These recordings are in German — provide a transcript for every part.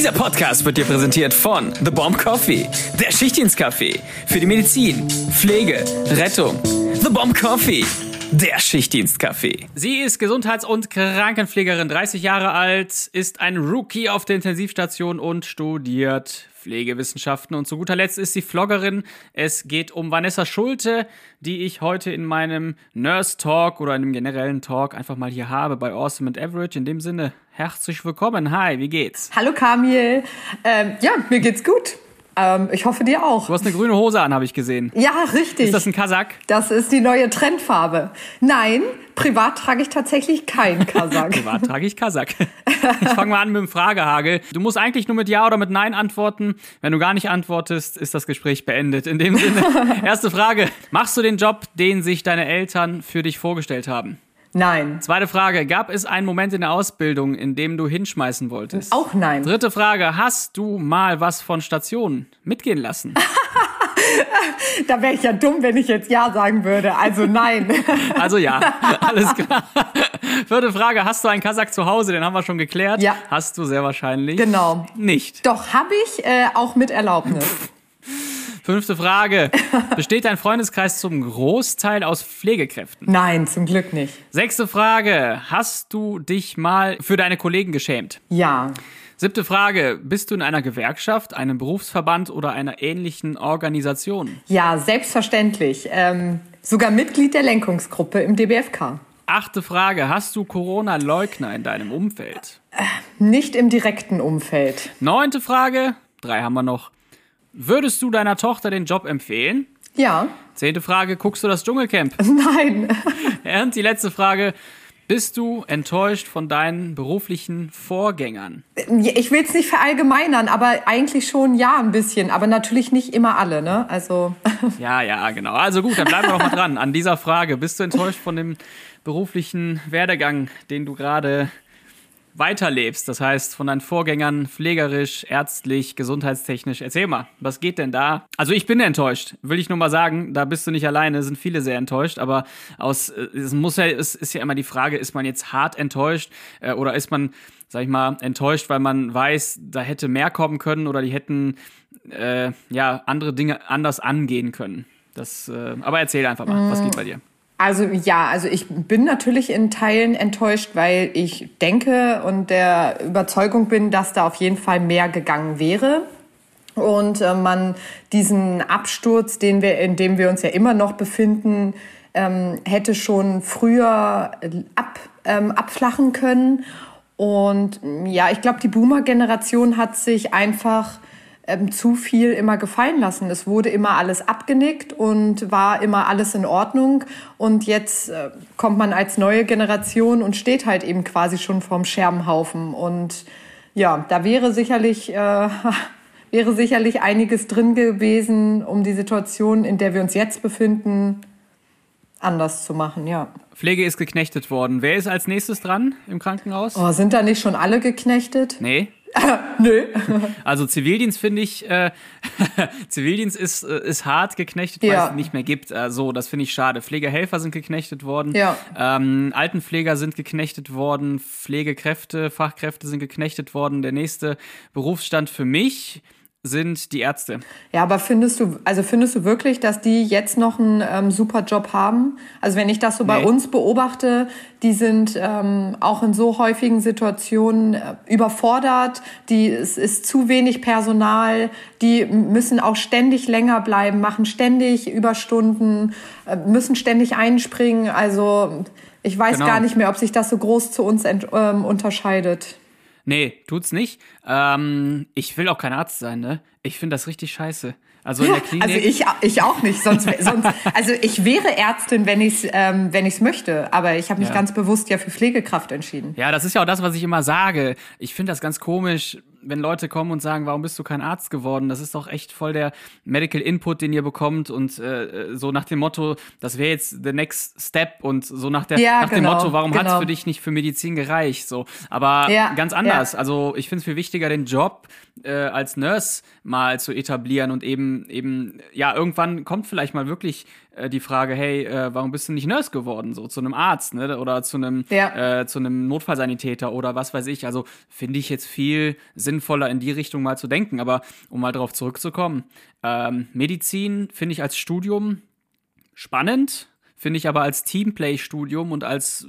Dieser Podcast wird dir präsentiert von The Bomb Coffee, der Schichtdienstkaffee für die Medizin, Pflege, Rettung. The Bomb Coffee, der Schichtdienstkaffee. Sie ist Gesundheits- und Krankenpflegerin, 30 Jahre alt, ist ein Rookie auf der Intensivstation und studiert Pflegewissenschaften. Und zu guter Letzt ist sie Vloggerin. Es geht um Vanessa Schulte, die ich heute in meinem Nurse Talk oder in einem generellen Talk einfach mal hier habe bei Awesome and Average. In dem Sinne, herzlich willkommen. Hi, wie geht's? Hallo Kamil. Ähm, ja, mir geht's gut. Ähm, ich hoffe dir auch. Du hast eine grüne Hose an, habe ich gesehen. Ja, richtig. Ist das ein Kasach? Das ist die neue Trendfarbe. Nein, privat trage ich tatsächlich keinen Kasach. privat trage ich Kasach. Ich fange mal an mit dem Fragehagel. Du musst eigentlich nur mit Ja oder mit Nein antworten. Wenn du gar nicht antwortest, ist das Gespräch beendet. In dem Sinne, erste Frage. Machst du den Job, den sich deine Eltern für dich vorgestellt haben? Nein. Zweite Frage. Gab es einen Moment in der Ausbildung, in dem du hinschmeißen wolltest? Auch nein. Dritte Frage. Hast du mal was von Stationen mitgehen lassen? da wäre ich ja dumm, wenn ich jetzt Ja sagen würde. Also nein. Also ja, alles klar. Vierte Frage. Hast du einen Kasach zu Hause? Den haben wir schon geklärt. Ja. Hast du sehr wahrscheinlich. Genau. Nicht. Doch, habe ich äh, auch mit Erlaubnis. Fünfte Frage. Besteht dein Freundeskreis zum Großteil aus Pflegekräften? Nein, zum Glück nicht. Sechste Frage. Hast du dich mal für deine Kollegen geschämt? Ja. Siebte Frage. Bist du in einer Gewerkschaft, einem Berufsverband oder einer ähnlichen Organisation? Ja, selbstverständlich. Ähm, sogar Mitglied der Lenkungsgruppe im DBFK. Achte Frage. Hast du Corona-Leugner in deinem Umfeld? Äh, nicht im direkten Umfeld. Neunte Frage. Drei haben wir noch. Würdest du deiner Tochter den Job empfehlen? Ja. Zehnte Frage, guckst du das Dschungelcamp? Nein. Und die letzte Frage, bist du enttäuscht von deinen beruflichen Vorgängern? Ich will es nicht verallgemeinern, aber eigentlich schon ja ein bisschen, aber natürlich nicht immer alle, ne? Also. Ja, ja, genau. Also gut, dann bleiben wir doch mal dran an dieser Frage. Bist du enttäuscht von dem beruflichen Werdegang, den du gerade weiterlebst, das heißt von deinen Vorgängern pflegerisch, ärztlich, gesundheitstechnisch. Erzähl mal, was geht denn da? Also ich bin enttäuscht, will ich nur mal sagen, da bist du nicht alleine, sind viele sehr enttäuscht, aber aus es muss ja es ist ja immer die Frage, ist man jetzt hart enttäuscht äh, oder ist man sag ich mal enttäuscht, weil man weiß, da hätte mehr kommen können oder die hätten äh, ja andere Dinge anders angehen können. Das äh, aber erzähl einfach mal, was geht bei dir? Also ja, also ich bin natürlich in Teilen enttäuscht, weil ich denke und der Überzeugung bin, dass da auf jeden Fall mehr gegangen wäre und äh, man diesen Absturz, den wir, in dem wir uns ja immer noch befinden, ähm, hätte schon früher ab, ähm, abflachen können. Und ja, ich glaube, die Boomer-Generation hat sich einfach ähm, zu viel immer gefallen lassen. Es wurde immer alles abgenickt und war immer alles in Ordnung. Und jetzt äh, kommt man als neue Generation und steht halt eben quasi schon vorm Scherbenhaufen. Und ja, da wäre sicherlich, äh, wäre sicherlich einiges drin gewesen, um die Situation, in der wir uns jetzt befinden, anders zu machen, ja. Pflege ist geknechtet worden. Wer ist als nächstes dran im Krankenhaus? Oh, sind da nicht schon alle geknechtet? Nee. Nö. Also Zivildienst finde ich, äh, Zivildienst ist, äh, ist hart geknechtet, weil Ja. es nicht mehr gibt. Äh, so, das finde ich schade. Pflegehelfer sind geknechtet worden. Ja. Ähm, Altenpfleger sind geknechtet worden. Pflegekräfte, Fachkräfte sind geknechtet worden. Der nächste Berufsstand für mich sind die Ärzte. Ja, aber findest du, also findest du wirklich, dass die jetzt noch einen ähm, super Job haben? Also wenn ich das so bei Nee. uns beobachte, die sind ähm, auch in so häufigen Situationen äh, überfordert, die, es ist zu wenig Personal, die müssen auch ständig länger bleiben, machen ständig Überstunden, äh, müssen ständig einspringen. Also ich weiß Genau. gar nicht mehr, ob sich das so groß zu uns ent, ähm, unterscheidet. Nee, tut's nicht. Ähm, ich will auch kein Arzt sein, ne? Ich finde das richtig scheiße. Also in der Klinik. Also ich, ich auch nicht. Sonst, sonst, also ich wäre Ärztin, wenn ich es ähm, wenn ich's möchte. Aber ich habe mich Ja. ganz bewusst ja für Pflegekraft entschieden. Ja, das ist ja auch das, was ich immer sage. Ich finde das ganz komisch, wenn Leute kommen und sagen, warum bist du kein Arzt geworden? Das ist doch echt voll der Medical Input, den ihr bekommt und äh, so nach dem Motto, das wäre jetzt the next step und so nach, der, Ja, nach dem genau, Motto, warum hat's genau. für dich nicht für Medizin gereicht? So, aber Ja, ganz anders. ja. Also ich finde es viel wichtiger, den Job äh, als Nurse mal zu etablieren und eben eben ja irgendwann kommt vielleicht mal wirklich äh, die Frage, hey, äh, warum bist du nicht Nurse geworden, so zu einem Arzt, ne? Oder zu einem, ja. äh, zu einem Notfallsanitäter oder was weiß ich. Also finde ich jetzt viel sinnvoller in die Richtung mal zu denken. Aber um mal darauf zurückzukommen, ähm, Medizin finde ich als Studium spannend, finde ich aber als Teamplay-Studium und als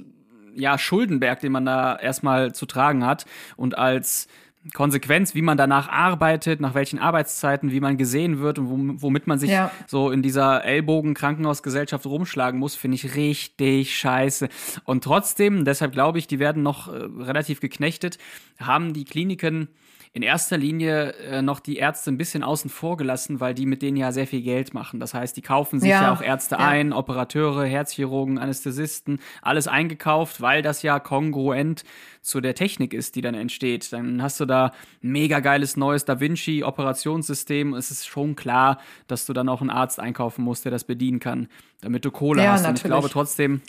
ja, Schuldenberg, den man da erstmal zu tragen hat und als Konsequenz, wie man danach arbeitet, nach welchen Arbeitszeiten, wie man gesehen wird und womit man sich ja. so in dieser Ellbogen-Krankenhausgesellschaft rumschlagen muss, finde ich richtig scheiße. Und trotzdem, deshalb glaube ich, die werden noch äh, relativ geknechtet, haben die Kliniken in erster Linie äh, noch die Ärzte ein bisschen außen vor gelassen, weil die mit denen ja sehr viel Geld machen. Das heißt, die kaufen sich ja, ja auch Ärzte ja. ein, Operateure, Herzchirurgen, Anästhesisten, alles eingekauft, weil das ja kongruent zu der Technik ist, die dann entsteht. Dann hast du da mega geiles neues Da Vinci Operationssystem. Es ist schon klar, dass du dann auch einen Arzt einkaufen musst, der das bedienen kann, damit du Kohle ja, hast. Natürlich. Und ich glaube trotzdem,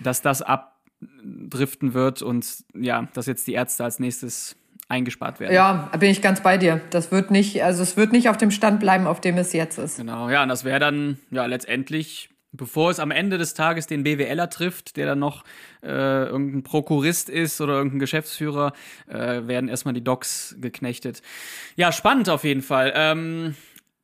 dass das abdriften wird und ja, dass jetzt die Ärzte als nächstes eingespart werden. Ja, bin ich ganz bei dir. Das wird nicht, also es wird nicht auf dem Stand bleiben, auf dem es jetzt ist. Genau, ja, und das wäre dann ja letztendlich, bevor es am Ende des Tages den BWLer trifft, der dann noch äh, irgendein Prokurist ist oder irgendein Geschäftsführer, äh, werden erstmal die Docs geknechtet. Ja, spannend auf jeden Fall. Ähm,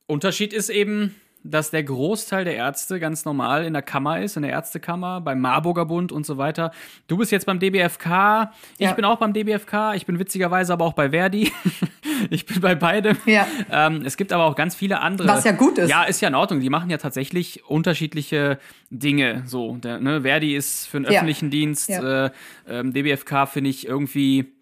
Unterschied ist eben, dass der Großteil der Ärzte ganz normal in der Kammer ist, in der Ärztekammer, beim Marburger Bund und so weiter. Du bist jetzt beim DBFK, ich ja. bin auch beim DBFK, ich bin witzigerweise aber auch bei Verdi. ich bin bei beidem. Ja. Ähm, es gibt aber auch ganz viele andere. Was ja gut ist. Ja, ist ja in Ordnung. Die machen ja tatsächlich unterschiedliche Dinge. So, der, ne, Verdi ist für den öffentlichen ja. Dienst, äh, äh, DBFK finde ich irgendwie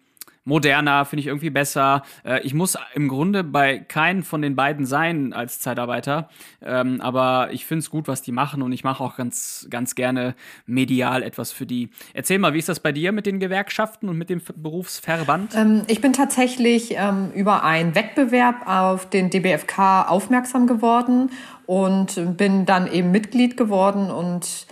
moderner, finde ich irgendwie besser. Äh, ich muss im Grunde bei keinen von den beiden sein als Zeitarbeiter, ähm, aber ich finde es gut, was die machen und ich mache auch ganz, ganz gerne medial etwas für die. Erzähl mal, wie ist das bei dir mit den Gewerkschaften und mit dem Berufsverband? Ähm, ich bin tatsächlich ähm, über einen Wettbewerb auf den DBFK aufmerksam geworden und bin dann eben Mitglied geworden und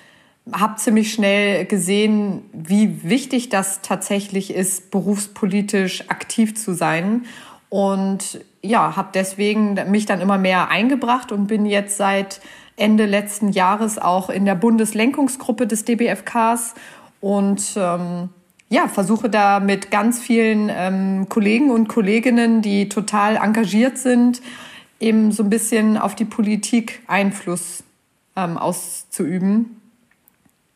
habe ziemlich schnell gesehen, wie wichtig das tatsächlich ist, berufspolitisch aktiv zu sein. Und ja, habe deswegen mich dann immer mehr eingebracht und bin jetzt seit Ende letzten Jahres auch in der Bundeslenkungsgruppe des DBFKs und ähm, ja, versuche da mit ganz vielen ähm, Kollegen und Kolleginnen, die total engagiert sind, eben so ein bisschen auf die Politik Einfluss ähm, auszuüben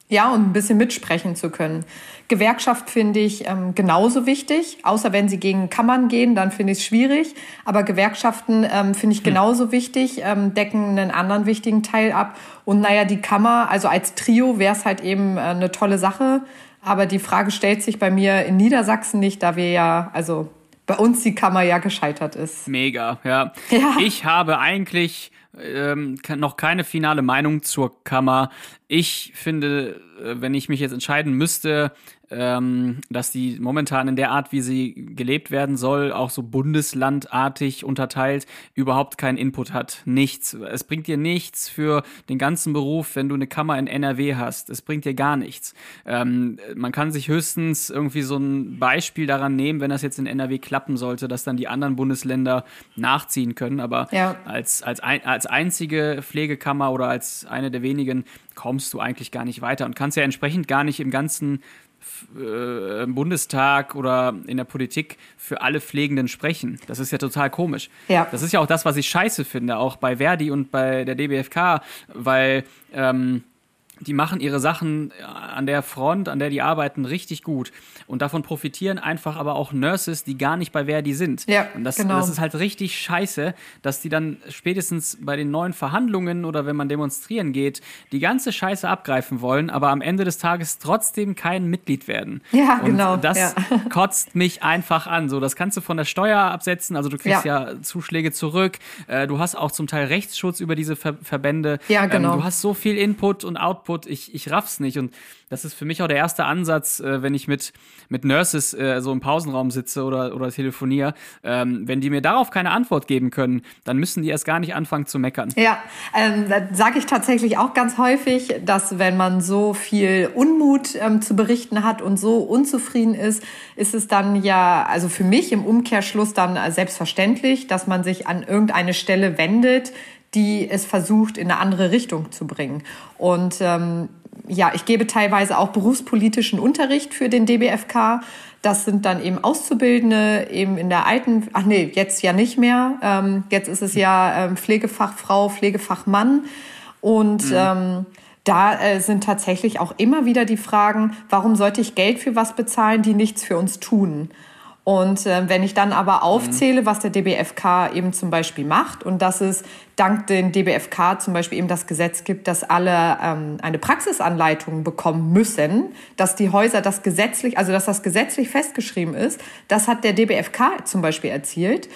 ja, und ein bisschen mitsprechen zu können. Gewerkschaft finde ich ähm, genauso wichtig, außer wenn sie gegen Kammern gehen, dann finde ich es schwierig. Aber Gewerkschaften ähm, finde ich hm. genauso wichtig, ähm, decken einen anderen wichtigen Teil ab. Und naja, die Kammer, also als Trio wäre es halt eben äh, eine tolle Sache. Aber die Frage stellt sich bei mir in Niedersachsen nicht, da wir ja, also bei uns die Kammer ja gescheitert ist. Mega, ja. ja. Ich habe eigentlich ähm, noch keine finale Meinung zur Kammer. Ich finde, äh, wenn ich mich jetzt entscheiden müsste, ähm, dass die momentan in der Art, wie sie gelebt werden soll, auch so bundeslandartig unterteilt, überhaupt keinen Input hat. Nichts. Es bringt dir nichts für den ganzen Beruf, wenn du eine Kammer in NRW hast. Es bringt dir gar nichts. Ähm, man kann sich höchstens irgendwie so ein Beispiel daran nehmen, wenn das jetzt in NRW klappen sollte, dass dann die anderen Bundesländer nachziehen können. Aber ja. als, als, ein, als einzige Pflegekammer oder als eine der wenigen kommst du eigentlich gar nicht weiter und kannst ja entsprechend gar nicht im ganzen äh, im Bundestag oder in der Politik für alle Pflegenden sprechen. Das ist ja total komisch. Ja. Das ist ja auch das, was ich scheiße finde, auch bei Verdi und bei der DBFK, weil ähm, die machen ihre Sachen äh, an der Front, an der die arbeiten, richtig gut. Und davon profitieren einfach aber auch Nurses, die gar nicht bei Verdi sind. Ja, und das, genau. das ist halt richtig scheiße, dass die dann spätestens bei den neuen Verhandlungen oder wenn man demonstrieren geht, die ganze Scheiße abgreifen wollen, aber am Ende des Tages trotzdem kein Mitglied werden. Ja, und genau. Das ja. kotzt mich einfach an. So, das kannst du von der Steuer absetzen, also du kriegst ja, ja Zuschläge zurück. Äh, du hast auch zum Teil Rechtsschutz über diese Ver Verbände. Ja, genau. Ähm, du hast so viel Input und Output. Ich, ich raff's nicht. Und das ist für mich auch der erste Ansatz, äh, wenn ich mit, mit Nurses äh, so im Pausenraum sitze oder, oder telefoniere. Ähm, wenn die mir darauf keine Antwort geben können, dann müssen die erst gar nicht anfangen zu meckern. Ja, ähm, da sage ich tatsächlich auch ganz häufig, dass wenn man so viel Unmut ähm, zu berichten hat und so unzufrieden ist, ist es dann ja, also für mich im Umkehrschluss dann selbstverständlich, dass man sich an irgendeine Stelle wendet, die es versucht, in eine andere Richtung zu bringen. Und ähm, ja, ich gebe teilweise auch berufspolitischen Unterricht für den DBFK. Das sind dann eben Auszubildende, eben in der alten, ach nee, jetzt ja nicht mehr. Ähm, jetzt ist es ja ähm, Pflegefachfrau, Pflegefachmann. Und mhm. ähm, da äh, sind tatsächlich auch immer wieder die Fragen, warum sollte ich Geld für was bezahlen, die nichts für uns tun? Und äh, wenn ich dann aber aufzähle, was der DBFK eben zum Beispiel macht und dass es dank den DBFK zum Beispiel eben das Gesetz gibt, dass alle ähm, eine Praxisanleitung bekommen müssen, dass die Häuser das gesetzlich, also dass das gesetzlich festgeschrieben ist, das hat der DBFK zum Beispiel erzielt,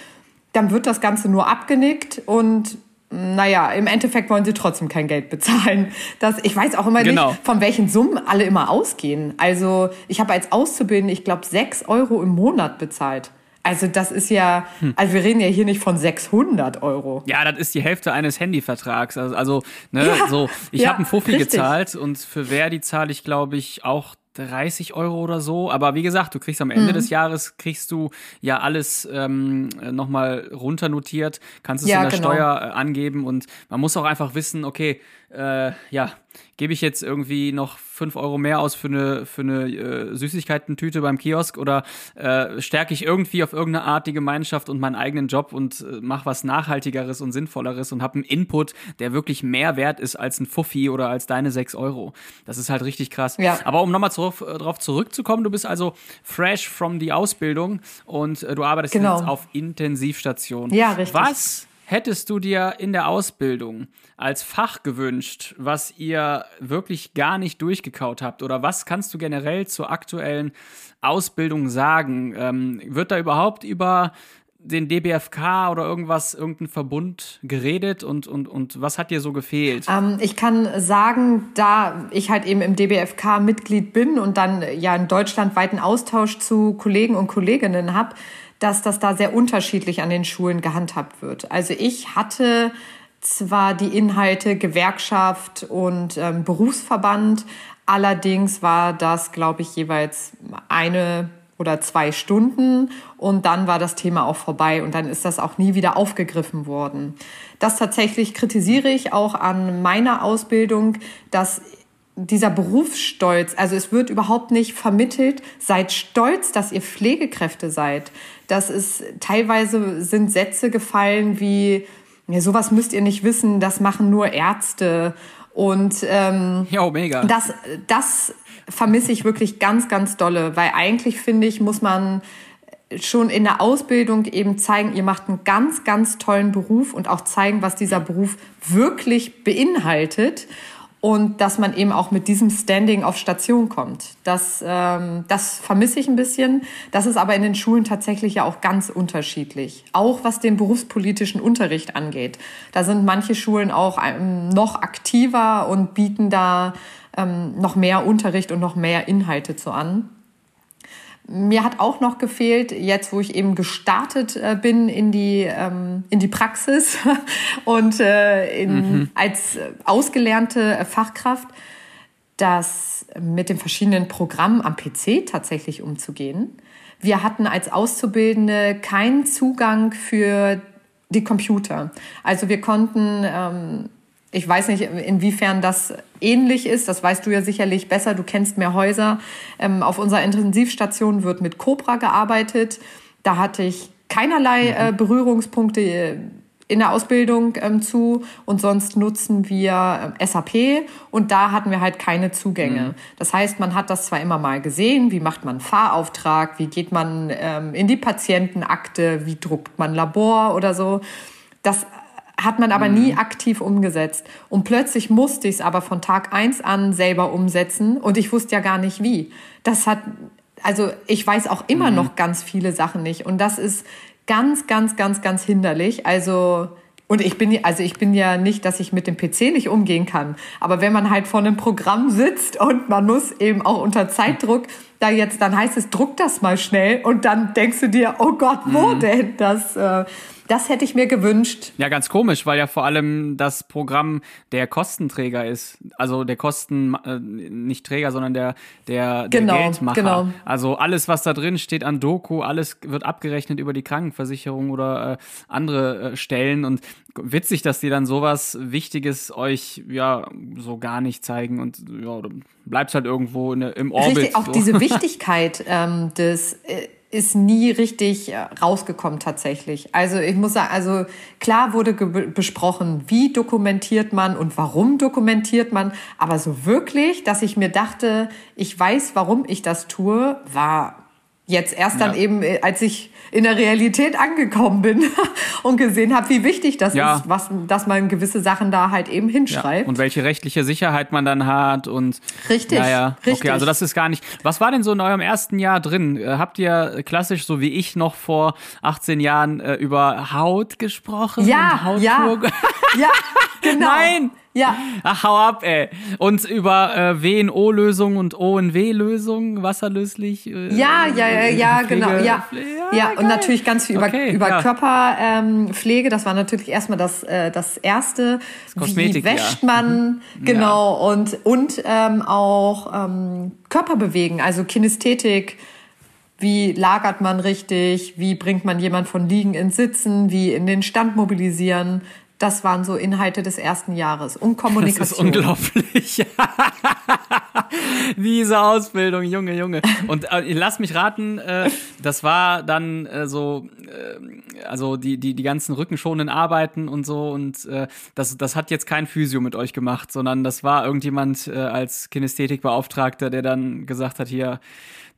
dann wird das Ganze nur abgenickt und naja, im Endeffekt wollen sie trotzdem kein Geld bezahlen. Das, ich weiß auch immer genau. nicht, von welchen Summen alle immer ausgehen. Also ich habe als Auszubildende, ich glaube, sechs Euro im Monat bezahlt. Also das ist ja, hm. also wir reden ja hier nicht von 600 Euro. Ja, das ist die Hälfte eines Handyvertrags. Also, also ne, ja, so, ich ja, habe einen Fuffi richtig. gezahlt und für Verdi zahle ich, glaube ich, auch 30 Euro oder so. Aber wie gesagt, du kriegst am Ende mhm. des Jahres, kriegst du ja alles ähm, nochmal runternotiert, kannst es ja, in der genau. Steuer äh, angeben und man muss auch einfach wissen, okay, äh, ja, gebe ich jetzt irgendwie noch fünf Euro mehr aus für eine, für eine äh, Süßigkeiten-Tüte beim Kiosk oder äh, stärke ich irgendwie auf irgendeine Art die Gemeinschaft und meinen eigenen Job und äh, mache was Nachhaltigeres und Sinnvolleres und habe einen Input, der wirklich mehr wert ist als ein Fuffi oder als deine sechs Euro. Das ist halt richtig krass. Ja. Aber um nochmal zu, äh, darauf zurückzukommen, du bist also fresh from die Ausbildung und äh, du arbeitest genau. jetzt auf Intensivstation. Ja, richtig. Was hättest du dir in der Ausbildung als Fach gewünscht, was ihr wirklich gar nicht durchgekaut habt? Oder was kannst du generell zur aktuellen Ausbildung sagen? Ähm, wird da überhaupt über den DBFK oder irgendwas, irgendein Verbund geredet und, und, und was hat dir so gefehlt? Ähm, ich kann sagen, da ich halt eben im DBFK Mitglied bin und dann ja einen deutschlandweiten Austausch zu Kollegen und Kolleginnen habe, dass das da sehr unterschiedlich an den Schulen gehandhabt wird. Also ich hatte zwar die Inhalte Gewerkschaft und ähm, Berufsverband, allerdings war das, glaube ich, jeweils eine oder zwei Stunden und dann war das Thema auch vorbei und dann ist das auch nie wieder aufgegriffen worden. Das tatsächlich kritisiere ich auch an meiner Ausbildung, dass dieser Berufsstolz, also es wird überhaupt nicht vermittelt, seid stolz, dass ihr Pflegekräfte seid. Das ist teilweise sind Sätze gefallen wie, ja, sowas müsst ihr nicht wissen, das machen nur Ärzte. Und ähm, ja, mega. Das, das vermisse ich wirklich ganz, ganz dolle, weil eigentlich finde ich, muss man schon in der Ausbildung eben zeigen, ihr macht einen ganz, ganz tollen Beruf und auch zeigen, was dieser Beruf wirklich beinhaltet und dass man eben auch mit diesem Standing auf Station kommt. Das, ähm, das vermisse ich ein bisschen. Das ist aber in den Schulen tatsächlich ja auch ganz unterschiedlich. Auch was den berufspolitischen Unterricht angeht. Da sind manche Schulen auch ähm, noch aktiver und bieten da ähm, noch mehr Unterricht und noch mehr Inhalte zu an. Mir hat auch noch gefehlt, jetzt wo ich eben gestartet äh, bin in die, ähm, in die Praxis und äh, in, mhm. als ausgelernte Fachkraft, das mit den verschiedenen Programmen am PC tatsächlich umzugehen. Wir hatten als Auszubildende keinen Zugang für die Computer. Also wir konnten ähm, ich weiß nicht, inwiefern das ähnlich ist. Das weißt du ja sicherlich besser. Du kennst mehr Häuser. Ähm, auf unserer Intensivstation wird mit Cobra gearbeitet. Da hatte ich keinerlei äh, mhm. Berührungspunkte äh, in der Ausbildung ähm, zu und sonst nutzen wir äh, SAP und da hatten wir halt keine Zugänge. Mhm. Das heißt, man hat das zwar immer mal gesehen, wie macht man Fahrauftrag, wie geht man ähm, in die Patientenakte, wie druckt man Labor oder so. Das hat man aber mhm. nie aktiv umgesetzt. Und plötzlich musste ich es aber von Tag eins an selber umsetzen und ich wusste ja gar nicht wie. Das hat, also ich weiß auch immer mhm. noch ganz viele Sachen nicht und das ist ganz, ganz, ganz, ganz hinderlich. Also und ich bin, also ich bin ja nicht, dass ich mit dem PC nicht umgehen kann. Aber wenn man halt vor einem Programm sitzt und man muss eben auch unter Zeitdruck da jetzt, dann heißt es, druck das mal schnell und dann denkst du dir, oh Gott, wo mhm. denn? Das, äh, das hätte ich mir gewünscht. Ja, ganz komisch, weil ja vor allem das Programm der Kostenträger ist. Also der Kosten, äh, nicht Träger, sondern der, der, der genau, Geldmacher. Genau. Also alles, was da drin steht an Doku, alles wird abgerechnet über die Krankenversicherung oder äh, andere äh, Stellen. Und witzig, dass die dann sowas Wichtiges euch ja so gar nicht zeigen und ja, bleibt halt irgendwo in, im Orbit. Richtig, auch so. diese Wichtigkeit ähm, des äh, ist nie richtig äh, rausgekommen tatsächlich. Also ich muss sagen, also klar wurde besprochen, wie dokumentiert man und warum dokumentiert man, aber so wirklich, dass ich mir dachte, ich weiß, warum ich das tue, war jetzt erst dann ja. eben, äh, als ich in der Realität angekommen bin und gesehen habe, wie wichtig das ja. ist, was, dass man gewisse Sachen da halt eben hinschreibt. Ja. Und welche rechtliche Sicherheit man dann hat und richtig, naja, richtig. Okay, also das ist gar nicht. Was war denn so in eurem ersten Jahr drin? Äh, habt ihr klassisch, so wie ich noch vor 18 Jahren, äh, über Haut gesprochen? Ja, ja, ja, genau. Nein. Ja. Ach, hau ab, ey. Und über äh, WNO-Lösungen und ONW-Lösungen, wasserlöslich. Äh, ja, ja, ja, ja, Pflege, genau. Ja, Pflege, ja, ja und natürlich ganz viel über, okay, über ja. Körperpflege. Ähm, das war natürlich erstmal das, äh, das Erste. Das Kosmetik, Wie wäscht man, mhm. genau. Und, und ähm, auch ähm, Körper bewegen, also Kinästhetik. Wie lagert man richtig? Wie bringt man jemand von Liegen ins Sitzen? Wie in den Stand mobilisieren? Das waren so Inhalte des ersten Jahres und Kommunikation. Das ist unglaublich. Diese Ausbildung, Junge, Junge. Und äh, lass mich raten, äh, das war dann äh, so, äh, also die, die, die ganzen rückenschonenden Arbeiten und so. Und äh, das, das hat jetzt kein Physio mit euch gemacht, sondern das war irgendjemand äh, als Kinästhetikbeauftragter, der dann gesagt hat, hier,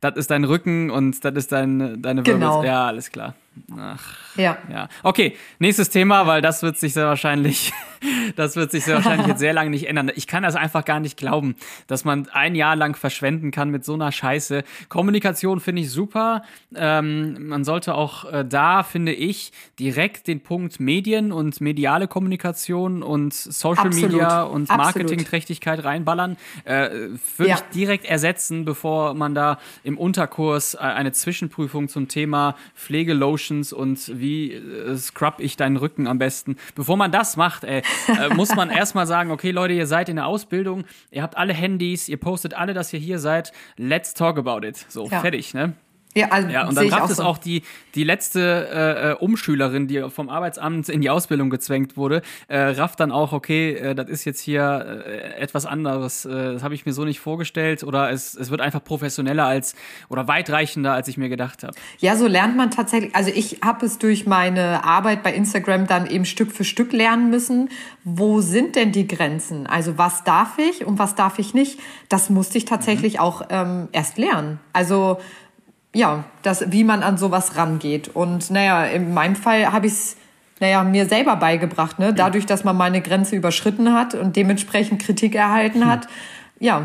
das ist dein Rücken und das ist dein, deine Wirbel. Genau. Ja, alles klar. Ach, ja. ja. Okay, nächstes Thema, weil das wird sich sehr wahrscheinlich, das wird sich sehr wahrscheinlich jetzt sehr lange nicht ändern. Ich kann das einfach gar nicht glauben, dass man ein Jahr lang verschwenden kann mit so einer Scheiße. Kommunikation finde ich super. Ähm, man sollte auch äh, da, finde ich, direkt den Punkt Medien und mediale Kommunikation und Social Absolut. Media und Marketingträchtigkeit reinballern. Äh, Würde ja. ich direkt ersetzen, bevor man da im Unterkurs äh, eine Zwischenprüfung zum Thema Pflegelotions und wie äh, scrub ich deinen Rücken am besten. Bevor man das macht, ey, äh, muss man erstmal sagen, okay Leute, ihr seid in der Ausbildung, ihr habt alle Handys, ihr postet alle, dass ihr hier seid. Let's talk about it. So, ja. fertig, ne? Ja, also ja und dann rafft es so. auch die, die letzte äh, äh, Umschülerin, die vom Arbeitsamt in die Ausbildung gezwängt wurde, äh, rafft dann auch, okay, äh, das ist jetzt hier äh, etwas anderes. Äh, das habe ich mir so nicht vorgestellt oder es, es wird einfach professioneller als oder weitreichender, als ich mir gedacht habe. Ja, so lernt man tatsächlich. Also ich habe es durch meine Arbeit bei Instagram dann eben Stück für Stück lernen müssen. Wo sind denn die Grenzen? Also was darf ich und was darf ich nicht? Das musste ich tatsächlich mhm. auch ähm, erst lernen. Also ja, das, wie man an sowas rangeht. Und naja, in meinem Fall habe ich es naja, mir selber beigebracht, ne? Dadurch, dass man meine Grenze überschritten hat und dementsprechend Kritik erhalten hat. Hm. Ja,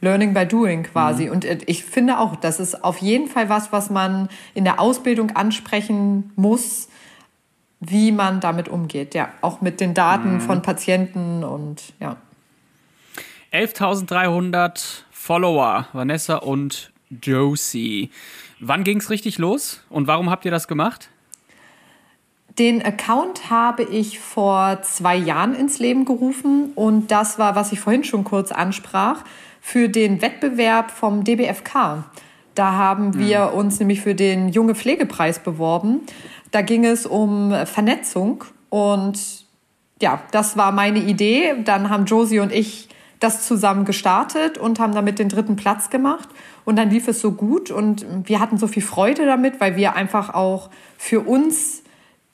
Learning by Doing quasi. Mhm. Und äh, ich finde auch, das ist auf jeden Fall was, was man in der Ausbildung ansprechen muss, wie man damit umgeht. Ja, auch mit den Daten mhm. von Patienten und ja. 11.300 Follower, Vanessa und Josie. Wann ging es richtig los und warum habt ihr das gemacht? Den Account habe ich vor zwei Jahren ins Leben gerufen und das war, was ich vorhin schon kurz ansprach, für den Wettbewerb vom DBFK. Da haben hm. wir mhm. uns nämlich für den Junge Pflegepreis beworben. Da ging es um Vernetzung und ja, das war meine Idee. Dann haben Josie und ich das zusammen gestartet und haben damit den dritten Platz gemacht. Und dann lief es so gut und wir hatten so viel Freude damit, weil wir einfach auch für uns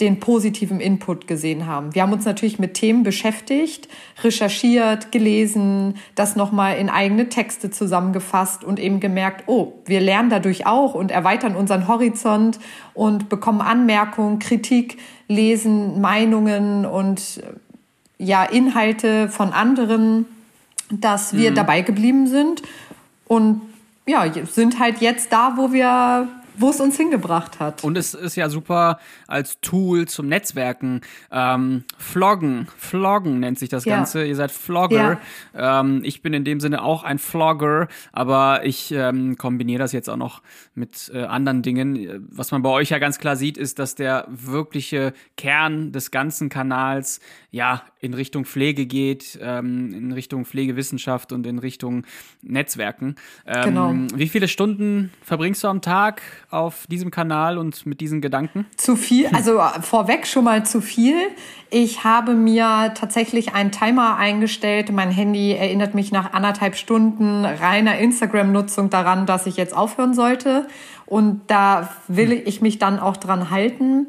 den positiven Input gesehen haben. Wir haben uns natürlich mit Themen beschäftigt, recherchiert, gelesen, das nochmal in eigene Texte zusammengefasst und eben gemerkt, oh, wir lernen dadurch auch und erweitern unseren Horizont und bekommen Anmerkungen, Kritik, lesen Meinungen und ja, Inhalte von anderen dass wir mhm. dabei geblieben sind und ja, sind halt jetzt da, wo wir wo es uns hingebracht hat. Und es ist ja super als Tool zum Netzwerken. Ähm, Floggen, Floggen nennt sich das ja. Ganze. Ihr seid Flogger. Ja. Ähm, ich bin in dem Sinne auch ein Flogger, aber ich ähm, kombiniere das jetzt auch noch mit äh, anderen Dingen. Was man bei euch ja ganz klar sieht, ist, dass der wirkliche Kern des ganzen Kanals ja in Richtung Pflege geht, ähm, in Richtung Pflegewissenschaft und in Richtung Netzwerken. Ähm, genau. Wie viele Stunden verbringst du am Tag auf diesem Kanal und mit diesen Gedanken? Zu viel, also vorweg schon mal zu viel. Ich habe mir tatsächlich einen Timer eingestellt. Mein Handy erinnert mich nach anderthalb Stunden reiner Instagram-Nutzung daran, dass ich jetzt aufhören sollte. Und da will ich mich dann auch dran halten.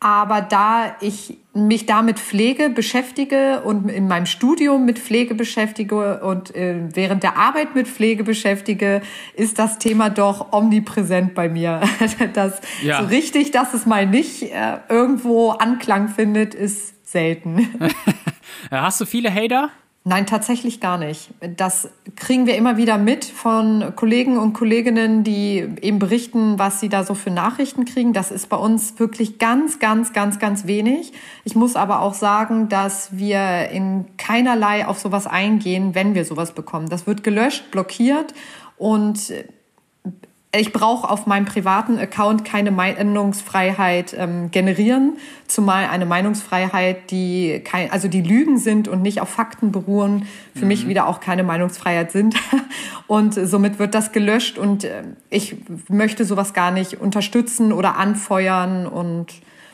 Aber da ich mich da mit Pflege beschäftige und in meinem Studium mit Pflege beschäftige und äh, während der Arbeit mit Pflege beschäftige, ist das Thema doch omnipräsent bei mir. das ja. so richtig, dass es mal nicht äh, irgendwo Anklang findet, ist selten. Hast du viele Hater? Nein, tatsächlich gar nicht. Das kriegen wir immer wieder mit von Kollegen und Kolleginnen, die eben berichten, was sie da so für Nachrichten kriegen. Das ist bei uns wirklich ganz, ganz, ganz, ganz wenig. Ich muss aber auch sagen, dass wir in keinerlei auf sowas eingehen, wenn wir sowas bekommen. Das wird gelöscht, blockiert und ich brauche auf meinem privaten Account keine Meinungsfreiheit ähm, generieren, zumal eine Meinungsfreiheit, die kein, also die Lügen sind und nicht auf Fakten beruhen, für mhm. mich wieder auch keine Meinungsfreiheit sind. Und somit wird das gelöscht und äh, ich möchte sowas gar nicht unterstützen oder anfeuern und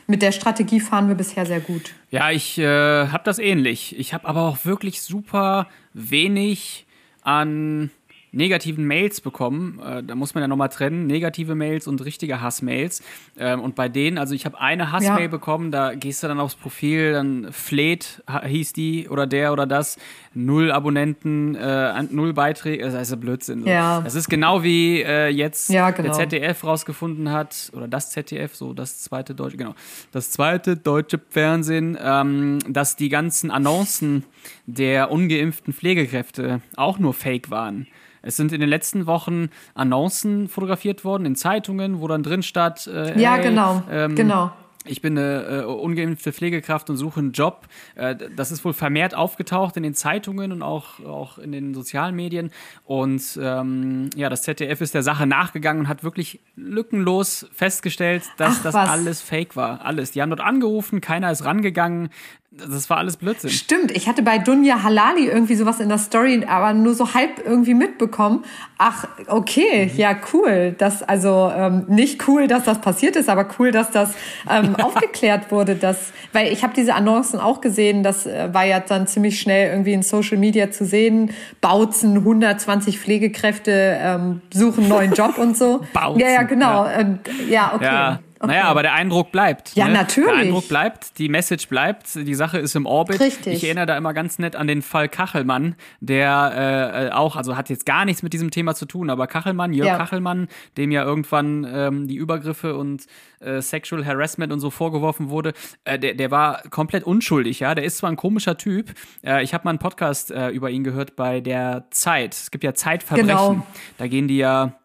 mit der Strategie fahren wir bisher sehr gut. Ja, ich äh, habe das ähnlich. Ich habe aber auch wirklich super wenig an negativen Mails bekommen. Äh, da muss man ja nochmal trennen, negative Mails und richtige Hassmails. Ähm, und bei denen, also ich habe eine Hassmail ja. bekommen, da gehst du dann aufs Profil, dann fleht, hieß die oder der oder das, null Abonnenten, äh, null Beiträge, das ist ja Blödsinn. So. Ja. Das ist genau wie äh, jetzt ja, genau. der ZDF rausgefunden hat, oder das ZDF, so das zweite deutsche, genau, das zweite deutsche Fernsehen, ähm, dass die ganzen Annoncen der ungeimpften Pflegekräfte auch nur Fake waren. Es sind in den letzten Wochen Annoncen fotografiert worden in Zeitungen, wo dann drin stand. Äh, ja, hey, genau, ähm, genau ich bin eine äh, ungeimpfte Pflegekraft und suche einen Job. Äh, das ist wohl vermehrt aufgetaucht in den Zeitungen und auch, auch in den sozialen Medien. Und ähm, ja, das ZDF ist der Sache nachgegangen und hat wirklich lückenlos festgestellt, dass Ach, das was. alles fake war. Alles. Die haben dort angerufen, keiner ist rangegangen. Das war alles Blödsinn. Stimmt, ich hatte bei Dunja Halali irgendwie sowas in der Story, aber nur so halb irgendwie mitbekommen. Ach, okay, mhm. ja, cool. Das, also ähm, nicht cool, dass das passiert ist, aber cool, dass das ähm, aufgeklärt wurde. Dass, weil ich habe diese Annoncen auch gesehen, das äh, war ja dann ziemlich schnell irgendwie in Social Media zu sehen. Bautzen, 120 Pflegekräfte ähm, suchen neuen Job und so. Bautzen. Ja, ja, genau. Ja, und, ja okay. Ja. Okay. Naja, aber der Eindruck bleibt. Ja, ne? natürlich. Der Eindruck bleibt, die Message bleibt, die Sache ist im Orbit. Richtig. Ich erinnere da immer ganz nett an den Fall Kachelmann, der äh, auch, also hat jetzt gar nichts mit diesem Thema zu tun, aber Kachelmann, Jörg ja. Kachelmann, dem ja irgendwann ähm, die Übergriffe und äh, Sexual Harassment und so vorgeworfen wurde, äh, der, der war komplett unschuldig, ja. Der ist zwar ein komischer Typ. Äh, ich habe mal einen Podcast äh, über ihn gehört bei der Zeit. Es gibt ja Zeitverbrechen. Genau. Da gehen die ja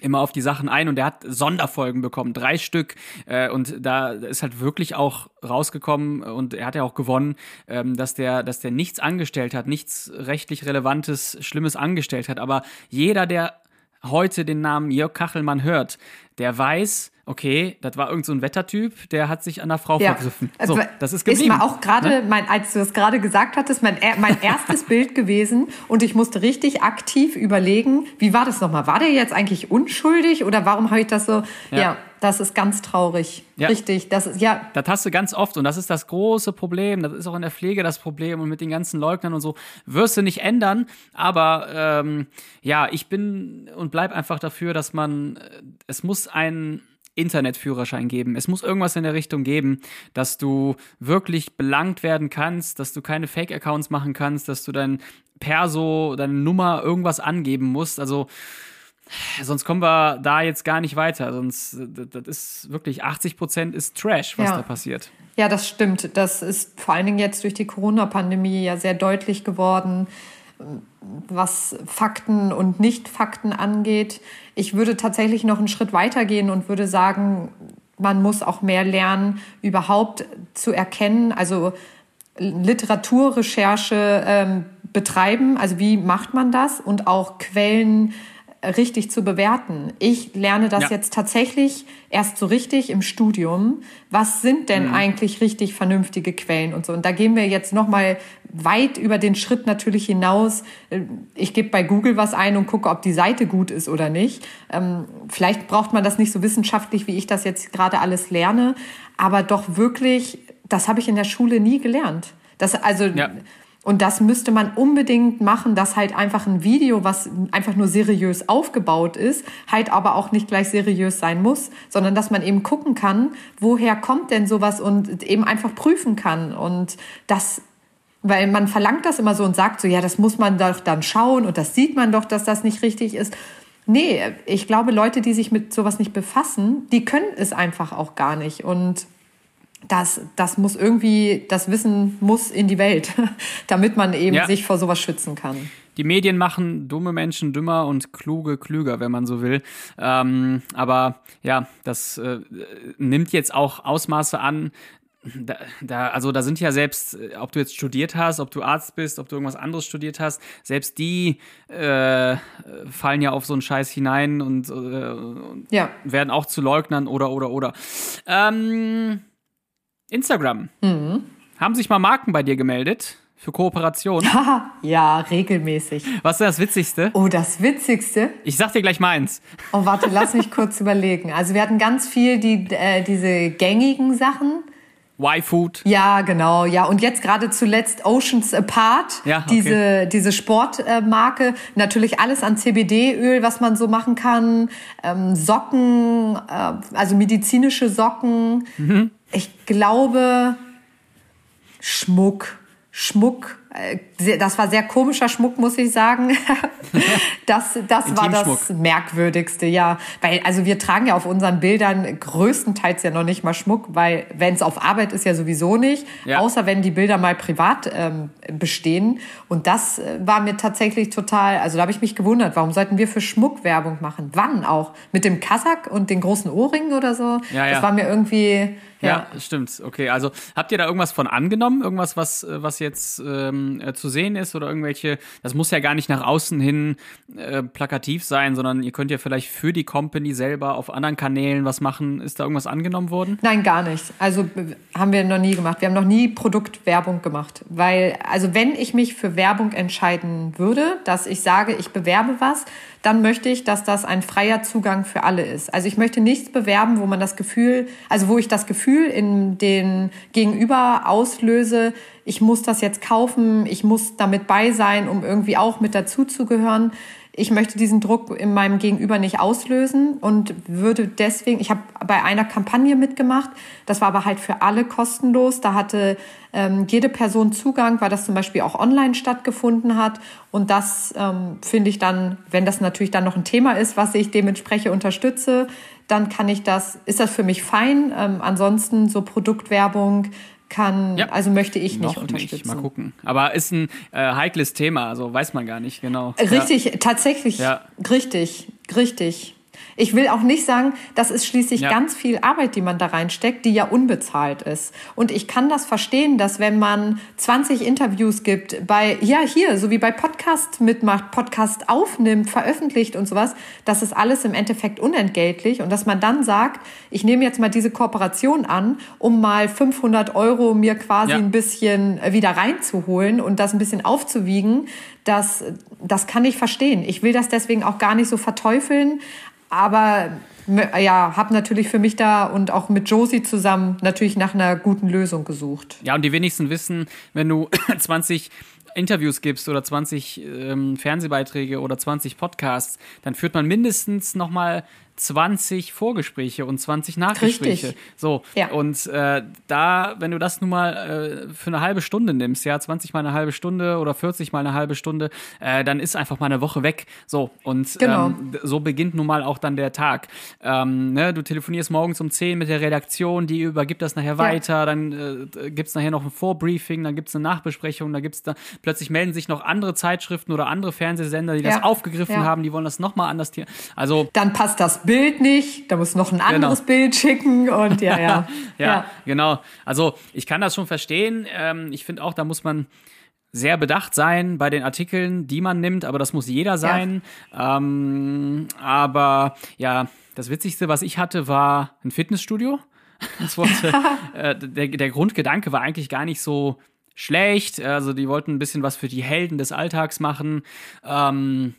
immer auf die Sachen ein und der hat Sonderfolgen bekommen, drei Stück äh, und da ist halt wirklich auch rausgekommen und er hat ja auch gewonnen, ähm, dass der, dass der nichts angestellt hat, nichts rechtlich relevantes, schlimmes angestellt hat, aber jeder, der heute den Namen Jörg Kachelmann hört, der weiß, okay, das war irgend so ein Wettertyp, der hat sich an einer Frau ja. vergriffen. So, also, das ist geblieben. Ist mal auch gerade, ne? mein, als du das gerade gesagt hattest, mein, mein erstes Bild gewesen und ich musste richtig aktiv überlegen, wie war das nochmal? War der jetzt eigentlich unschuldig oder warum habe ich das so? Ja. ja. Das ist ganz traurig. Ja. Richtig. Das ist, ja. Das hast du ganz oft und das ist das große Problem. Das ist auch in der Pflege das Problem und mit den ganzen Leugnern und so. Wirst du nicht ändern, aber ähm, ja, ich bin und bleib einfach dafür, dass man, äh, es muss ein Internetführerschein geben. Es muss irgendwas in der Richtung geben, dass du wirklich belangt werden kannst, dass du keine Fake-Accounts machen kannst, dass du dein Perso, deine Nummer irgendwas angeben musst. Also sonst kommen wir da jetzt gar nicht weiter. Sonst, das ist wirklich 80 Prozent ist Trash, was ja. da passiert. Ja, das stimmt. Das ist vor allen Dingen jetzt durch die Corona-Pandemie ja sehr deutlich geworden was Fakten und Nicht-Fakten angeht. Ich würde tatsächlich noch einen Schritt weiter gehen und würde sagen, man muss auch mehr lernen, überhaupt zu erkennen, also Literaturrecherche ähm, betreiben. Also wie macht man das? Und auch Quellen richtig zu bewerten. Ich lerne das ja. jetzt tatsächlich erst so richtig im Studium. Was sind denn mhm. eigentlich richtig vernünftige Quellen und so? Und da gehen wir jetzt noch mal weit über den Schritt natürlich hinaus. Ich gebe bei Google was ein und gucke, ob die Seite gut ist oder nicht. Ähm, vielleicht braucht man das nicht so wissenschaftlich, wie ich das jetzt gerade alles lerne, aber doch wirklich, das habe ich in der Schule nie gelernt. Das also ja. Und das müsste man unbedingt machen, dass halt einfach ein Video, was einfach nur seriös aufgebaut ist, halt aber auch nicht gleich seriös sein muss, sondern dass man eben gucken kann, woher kommt denn sowas und eben einfach prüfen kann. Und das, weil man verlangt das immer so und sagt so, ja, das muss man doch dann schauen und das sieht man doch, dass das nicht richtig ist. Nee, ich glaube, Leute, die sich mit sowas nicht befassen, die können es einfach auch gar nicht. Und das, das muss irgendwie, das Wissen muss in die Welt, damit man eben ja. sich vor sowas schützen kann. Die Medien machen dumme Menschen dümmer und kluge klüger, wenn man so will. Ähm, aber ja, das äh, nimmt jetzt auch Ausmaße an, da, da, also da sind ja selbst, äh, ob du jetzt studiert hast, ob du Arzt bist, ob du irgendwas anderes studiert hast, selbst die äh, fallen ja auf so einen Scheiß hinein und, äh, und ja. werden auch zu Leugnern oder oder oder. Ähm, Instagram. Mhm. Haben sich mal Marken bei dir gemeldet? Für Kooperation? ja, regelmäßig. Was ist das Witzigste? Oh, das Witzigste? Ich sag dir gleich meins. Oh, warte, lass mich kurz überlegen. Also wir hatten ganz viel die, äh, diese gängigen Sachen. Y-Food. Ja, genau, ja. Und jetzt gerade zuletzt Oceans Apart, ja, okay. diese, diese Sportmarke. Natürlich alles an CBD-Öl, was man so machen kann. Ähm, Socken, äh, also medizinische Socken. Mhm ich glaube, Schmuck. Schmuck, das war sehr komischer Schmuck, muss ich sagen. Das, das war das Merkwürdigste, ja. Weil, also wir tragen ja auf unseren Bildern größtenteils ja noch nicht mal Schmuck, weil wenn es auf Arbeit ist ja sowieso nicht, ja. außer wenn die Bilder mal privat ähm, bestehen. Und das äh, war mir tatsächlich total, also da habe ich mich gewundert, warum sollten wir für Schmuck Werbung machen? Wann auch? Mit dem Kasak und den großen Ohrringen oder so? Ja, ja. Das war mir irgendwie ja. ja, stimmt. Okay, also habt ihr da irgendwas von angenommen? Irgendwas, was, äh, was jetzt ähm, äh, zu sehen ist oder irgendwelche, das muss ja gar nicht nach außen hin äh, plakativ sein, sondern ihr könnt ja vielleicht für die Company selber auf anderen Kanälen was machen. Ist da irgendwas angenommen worden? Nein, gar nicht. Also haben wir noch nie gemacht. Wir haben noch nie Produktwerbung gemacht. Weil, also wenn ich mich für Werbung entscheiden würde, dass ich sage, ich bewerbe was, dann möchte ich, dass das ein freier Zugang für alle ist. Also ich möchte nichts bewerben, wo man das Gefühl, also wo ich das Gefühl in den Gegenüber auslöse, ich muss das jetzt kaufen, ich muss damit bei sein, um irgendwie auch mit dazuzugehören ich möchte diesen Druck in meinem Gegenüber nicht auslösen und würde deswegen, ich habe bei einer Kampagne mitgemacht, das war aber halt für alle kostenlos. Da hatte ähm, jede Person Zugang, weil das zum Beispiel auch online stattgefunden hat. Und das ähm, finde ich dann, wenn das natürlich dann noch ein Thema ist, was ich dementsprechend unterstütze, dann kann ich das, ist das für mich fein. Ähm, ansonsten so Produktwerbung kann, ja, also möchte ich nicht unterstützen. Nicht. Mal gucken. Aber ist ein äh, heikles Thema, also weiß man gar nicht genau. Richtig, ja. tatsächlich, ja. richtig, richtig. Ich will auch nicht sagen, das ist schließlich ja. ganz viel Arbeit, die man da reinsteckt, die ja unbezahlt ist. Und ich kann das verstehen, dass wenn man 20 Interviews gibt, bei, ja, hier, so wie bei Podcast mitmacht, Podcast aufnimmt, veröffentlicht und sowas, das ist alles im Endeffekt unentgeltlich. Und dass man dann sagt, ich nehme jetzt mal diese Kooperation an, um mal 500 Euro mir quasi ja. ein bisschen äh, wieder reinzuholen und das ein bisschen aufzuwiegen, das, das kann ich verstehen. Ich will das deswegen auch gar nicht so verteufeln, aber ja, habe natürlich für mich da und auch mit Josie zusammen natürlich nach einer guten Lösung gesucht. Ja, und die wenigsten wissen, wenn du 20 Interviews gibst oder 20 ähm, Fernsehbeiträge oder 20 Podcasts, dann führt man mindestens nochmal 20 Vorgespräche und 20 Nachgespräche. Richtig. So, Ja. und äh, da, wenn du das nun mal äh, für eine halbe Stunde nimmst, ja, 20 mal eine halbe Stunde oder 40 mal eine halbe Stunde, äh, dann ist einfach mal eine Woche weg. So, und Genau. ähm, so beginnt nun mal auch dann der Tag. Ähm, ne, du telefonierst morgens um 10 mit der Redaktion, die übergibt das nachher weiter, dann äh, gibt's nachher noch ein Vorbriefing, dann gibt's eine Nachbesprechung, dann gibt's da, plötzlich melden sich noch andere Zeitschriften oder andere Fernsehsender, die das Ja. aufgegriffen Ja. haben, die wollen das nochmal anders. Also, Dann passt das Bild nicht, da muss noch ein Genau. anderes Bild schicken und ja, ja. ja, genau. Also ich kann das schon verstehen. Ähm, ich finde auch, da muss man sehr bedacht sein bei den Artikeln, die man nimmt, aber das muss jeder sein. Ähm, aber ja, das Witzigste, was ich hatte, war ein Fitnessstudio. Das wollte, äh, der, der Grundgedanke war eigentlich gar nicht so schlecht. Also die wollten ein bisschen was für die Helden des Alltags machen. Ähm,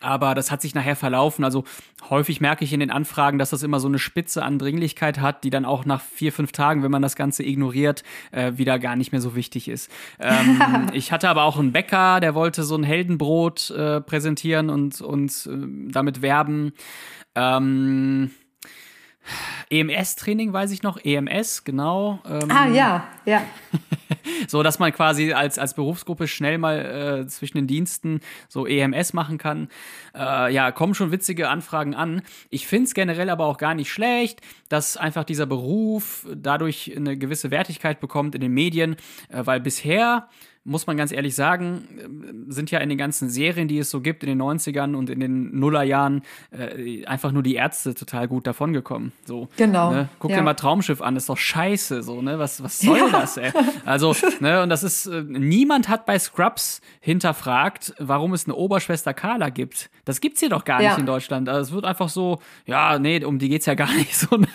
aber das hat sich nachher verlaufen. Also häufig merke ich in den Anfragen, dass das immer so eine Spitze an Dringlichkeit hat, die dann auch nach vier, fünf Tagen, wenn man das Ganze ignoriert, äh, wieder gar nicht mehr so wichtig ist. Ähm, ich hatte aber auch einen Bäcker, der wollte so ein Heldenbrot äh, präsentieren und, und äh, damit werben. Ähm, EMS-Training weiß ich noch, EMS, genau. Ähm, Ah, ja, ja. so dass man quasi als, als Berufsgruppe schnell mal äh, zwischen den Diensten so EMS machen kann. Äh, ja, kommen schon witzige Anfragen an. Ich finde es generell aber auch gar nicht schlecht, dass einfach dieser Beruf dadurch eine gewisse Wertigkeit bekommt in den Medien, äh, weil bisher muss man ganz ehrlich sagen, äh, sind ja in den ganzen Serien, die es so gibt, in den 90ern und in den Nullerjahren, äh, einfach nur die Ärzte total gut davongekommen. So, Genau, Ne? Guck ja. dir mal Traumschiff an, ist doch scheiße, so, ne? Was, was soll das, ey? Also, ne, und das ist, äh, niemand hat bei Scrubs hinterfragt, warum es eine Oberschwester Carla gibt. Das gibt's hier doch gar Ja. nicht in Deutschland. Also, es wird einfach so, ja, nee, um die geht's ja gar nicht so. Ne?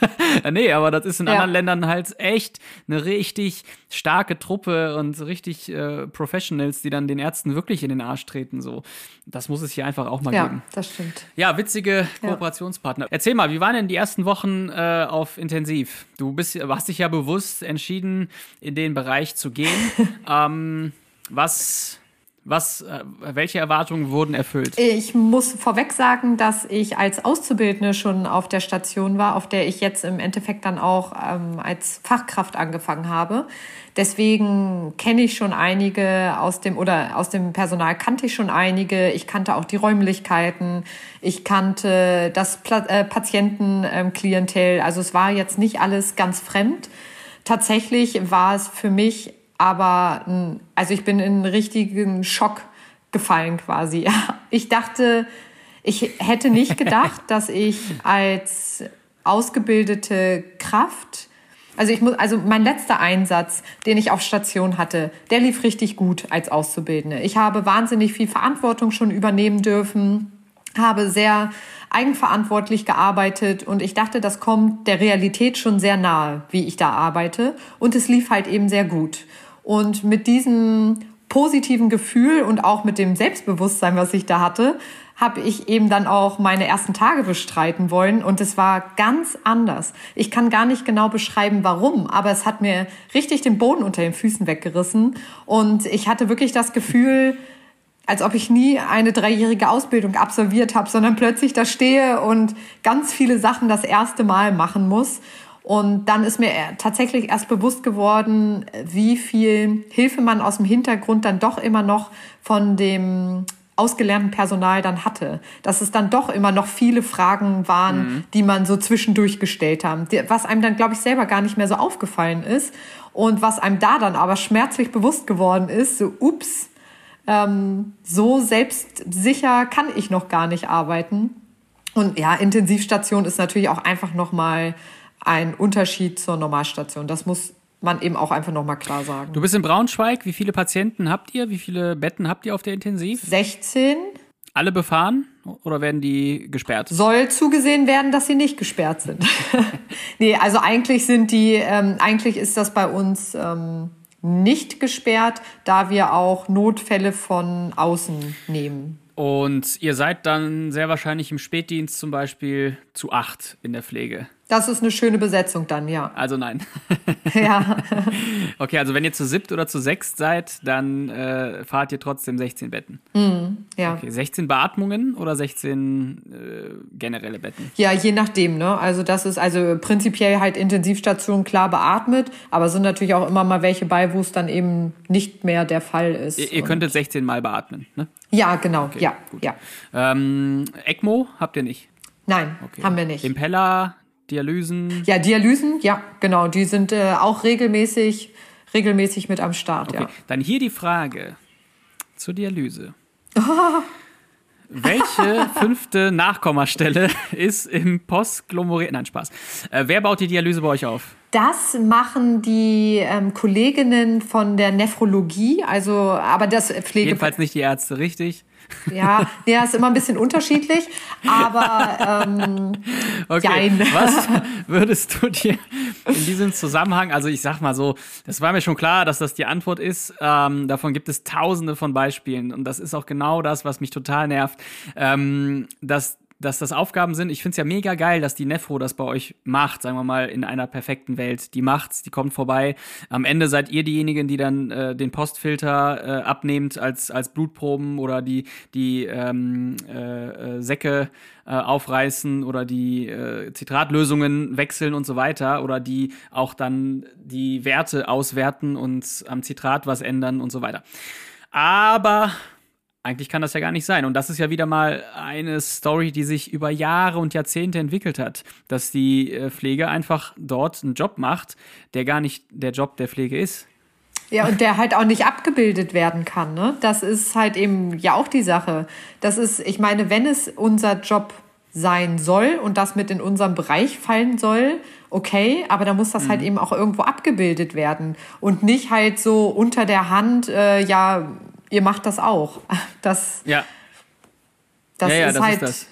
nee, aber das ist in Ja. anderen Ländern halt echt eine richtig starke Truppe und richtig äh, Professionals, die dann den Ärzten wirklich in den Arsch treten, so. Das muss es hier einfach auch mal Ja, geben. das stimmt. Ja, witzige Kooperationspartner. Erzähl mal, wie waren denn die ersten Wochen äh, auf Intensiv? Du bist, hast dich ja bewusst entschieden, in den Bereich zu gehen. ähm, was, was, äh, welche Erwartungen wurden erfüllt? Ich muss vorweg sagen, dass ich als Auszubildende schon auf der Station war, auf der ich jetzt im Endeffekt dann auch ähm, als Fachkraft angefangen habe. Deswegen kenne ich schon einige aus dem oder aus dem Personal kannte ich schon einige. Ich kannte auch die Räumlichkeiten. Ich kannte das Pla äh, Patientenklientel. Also es war jetzt nicht alles ganz fremd. Tatsächlich war es für mich aber, also ich bin in einen richtigen Schock gefallen quasi. Ich dachte, ich hätte nicht gedacht, dass ich als ausgebildete Kraft, also ich muss, also mein letzter Einsatz, den ich auf Station hatte, der lief richtig gut als Auszubildende. Ich habe wahnsinnig viel Verantwortung schon übernehmen dürfen, habe sehr eigenverantwortlich gearbeitet und ich dachte, das kommt der Realität schon sehr nahe, wie ich da arbeite und es lief halt eben sehr gut. Und mit diesem positiven Gefühl und auch mit dem Selbstbewusstsein, was ich da hatte, habe ich eben dann auch meine ersten Tage bestreiten wollen und es war ganz anders. Ich kann gar nicht genau beschreiben, warum, aber es hat mir richtig den Boden unter den Füßen weggerissen und ich hatte wirklich das Gefühl, als ob ich nie eine dreijährige Ausbildung absolviert habe, sondern plötzlich da stehe und ganz viele Sachen das erste Mal machen muss. Und dann ist mir tatsächlich erst bewusst geworden, wie viel Hilfe man aus dem Hintergrund dann doch immer noch von dem ausgelernten Personal dann hatte. Dass es dann doch immer noch viele Fragen waren, mhm. die man so zwischendurch gestellt haben. Was einem dann, glaube ich, selber gar nicht mehr so aufgefallen ist. Und was einem da dann aber schmerzlich bewusst geworden ist, so, ups, ähm, so selbstsicher kann ich noch gar nicht arbeiten. Und ja, Intensivstation ist natürlich auch einfach nochmal ein Unterschied zur Normalstation. Das muss man eben auch einfach nochmal klar sagen. Du bist in Braunschweig. Wie viele Patienten habt ihr? Wie viele Betten habt ihr auf der Intensiv? 16. Alle befahren oder werden die gesperrt? Soll zugesehen werden, dass sie nicht gesperrt sind. nee, also eigentlich sind die, ähm, eigentlich ist das bei uns ähm, nicht gesperrt, da wir auch Notfälle von außen nehmen. Und ihr seid dann sehr wahrscheinlich im Spätdienst zum Beispiel zu acht in der Pflege. Das ist eine schöne Besetzung dann, ja. Also nein. ja. Okay, also wenn ihr zu siebt oder zu sechst seid, dann äh, fahrt ihr trotzdem 16 Betten. Mhm, ja. Okay, 16 Beatmungen oder 16 äh, generelle Betten? Ja, je nachdem, ne? Also das ist also prinzipiell halt Intensivstation klar beatmet, aber sind natürlich auch immer mal welche bei, wo es dann eben nicht mehr der Fall ist. Ihr, ihr könntet 16 Mal beatmen, ne? Ja, genau. Okay, ja, gut. ja. Ähm, ECMO habt ihr nicht? Nein, Okay. haben wir nicht. Impeller, Dialysen? Ja, Dialysen, ja, genau. Die sind äh, auch regelmäßig, regelmäßig mit am Start, Okay, ja. dann hier die Frage zur Dialyse. Welche fünfte Nachkommastelle ist im Postglomerat? Nein, Spaß. Äh, wer baut die Dialyse bei euch auf? Das machen die ähm, Kolleginnen von der Nephrologie, also aber das Pflege Jedenfalls nicht die Ärzte, richtig? Ja, ja, ist immer ein bisschen unterschiedlich, aber ähm, Okay. Jein. Was würdest du dir in diesem Zusammenhang, also ich sag mal so, das war mir schon klar, dass das die Antwort ist. Ähm, davon gibt es tausende von Beispielen. Und das ist auch genau das, was mich total nervt. Ähm, dass dass das Aufgaben sind. Ich finde es ja mega geil, dass die Nefro das bei euch macht, sagen wir mal, in einer perfekten Welt. Die macht's, die kommt vorbei. Am Ende seid ihr diejenigen, die dann äh, den Postfilter äh, abnehmt als, als Blutproben oder die, die ähm, äh, äh, Säcke äh, aufreißen oder die äh, Zitratlösungen wechseln und so weiter oder die auch dann die Werte auswerten und am Zitrat was ändern und so weiter. Aber eigentlich kann das ja gar nicht sein. Und das ist ja wieder mal eine Story, die sich über Jahre und Jahrzehnte entwickelt hat, dass die äh, Pflege einfach dort einen Job macht, der gar nicht der Job der Pflege ist. Ja, und der halt auch nicht abgebildet werden kann. Ne? Das ist halt eben ja auch die Sache. Das ist, ich meine, wenn es unser Job sein soll und das mit in unserem Bereich fallen soll, okay, aber da muss das halt eben auch irgendwo abgebildet werden und nicht halt so unter der Hand, äh, ja, ihr macht das auch. Das, Ja, das ja, ja ist das halt. ist das.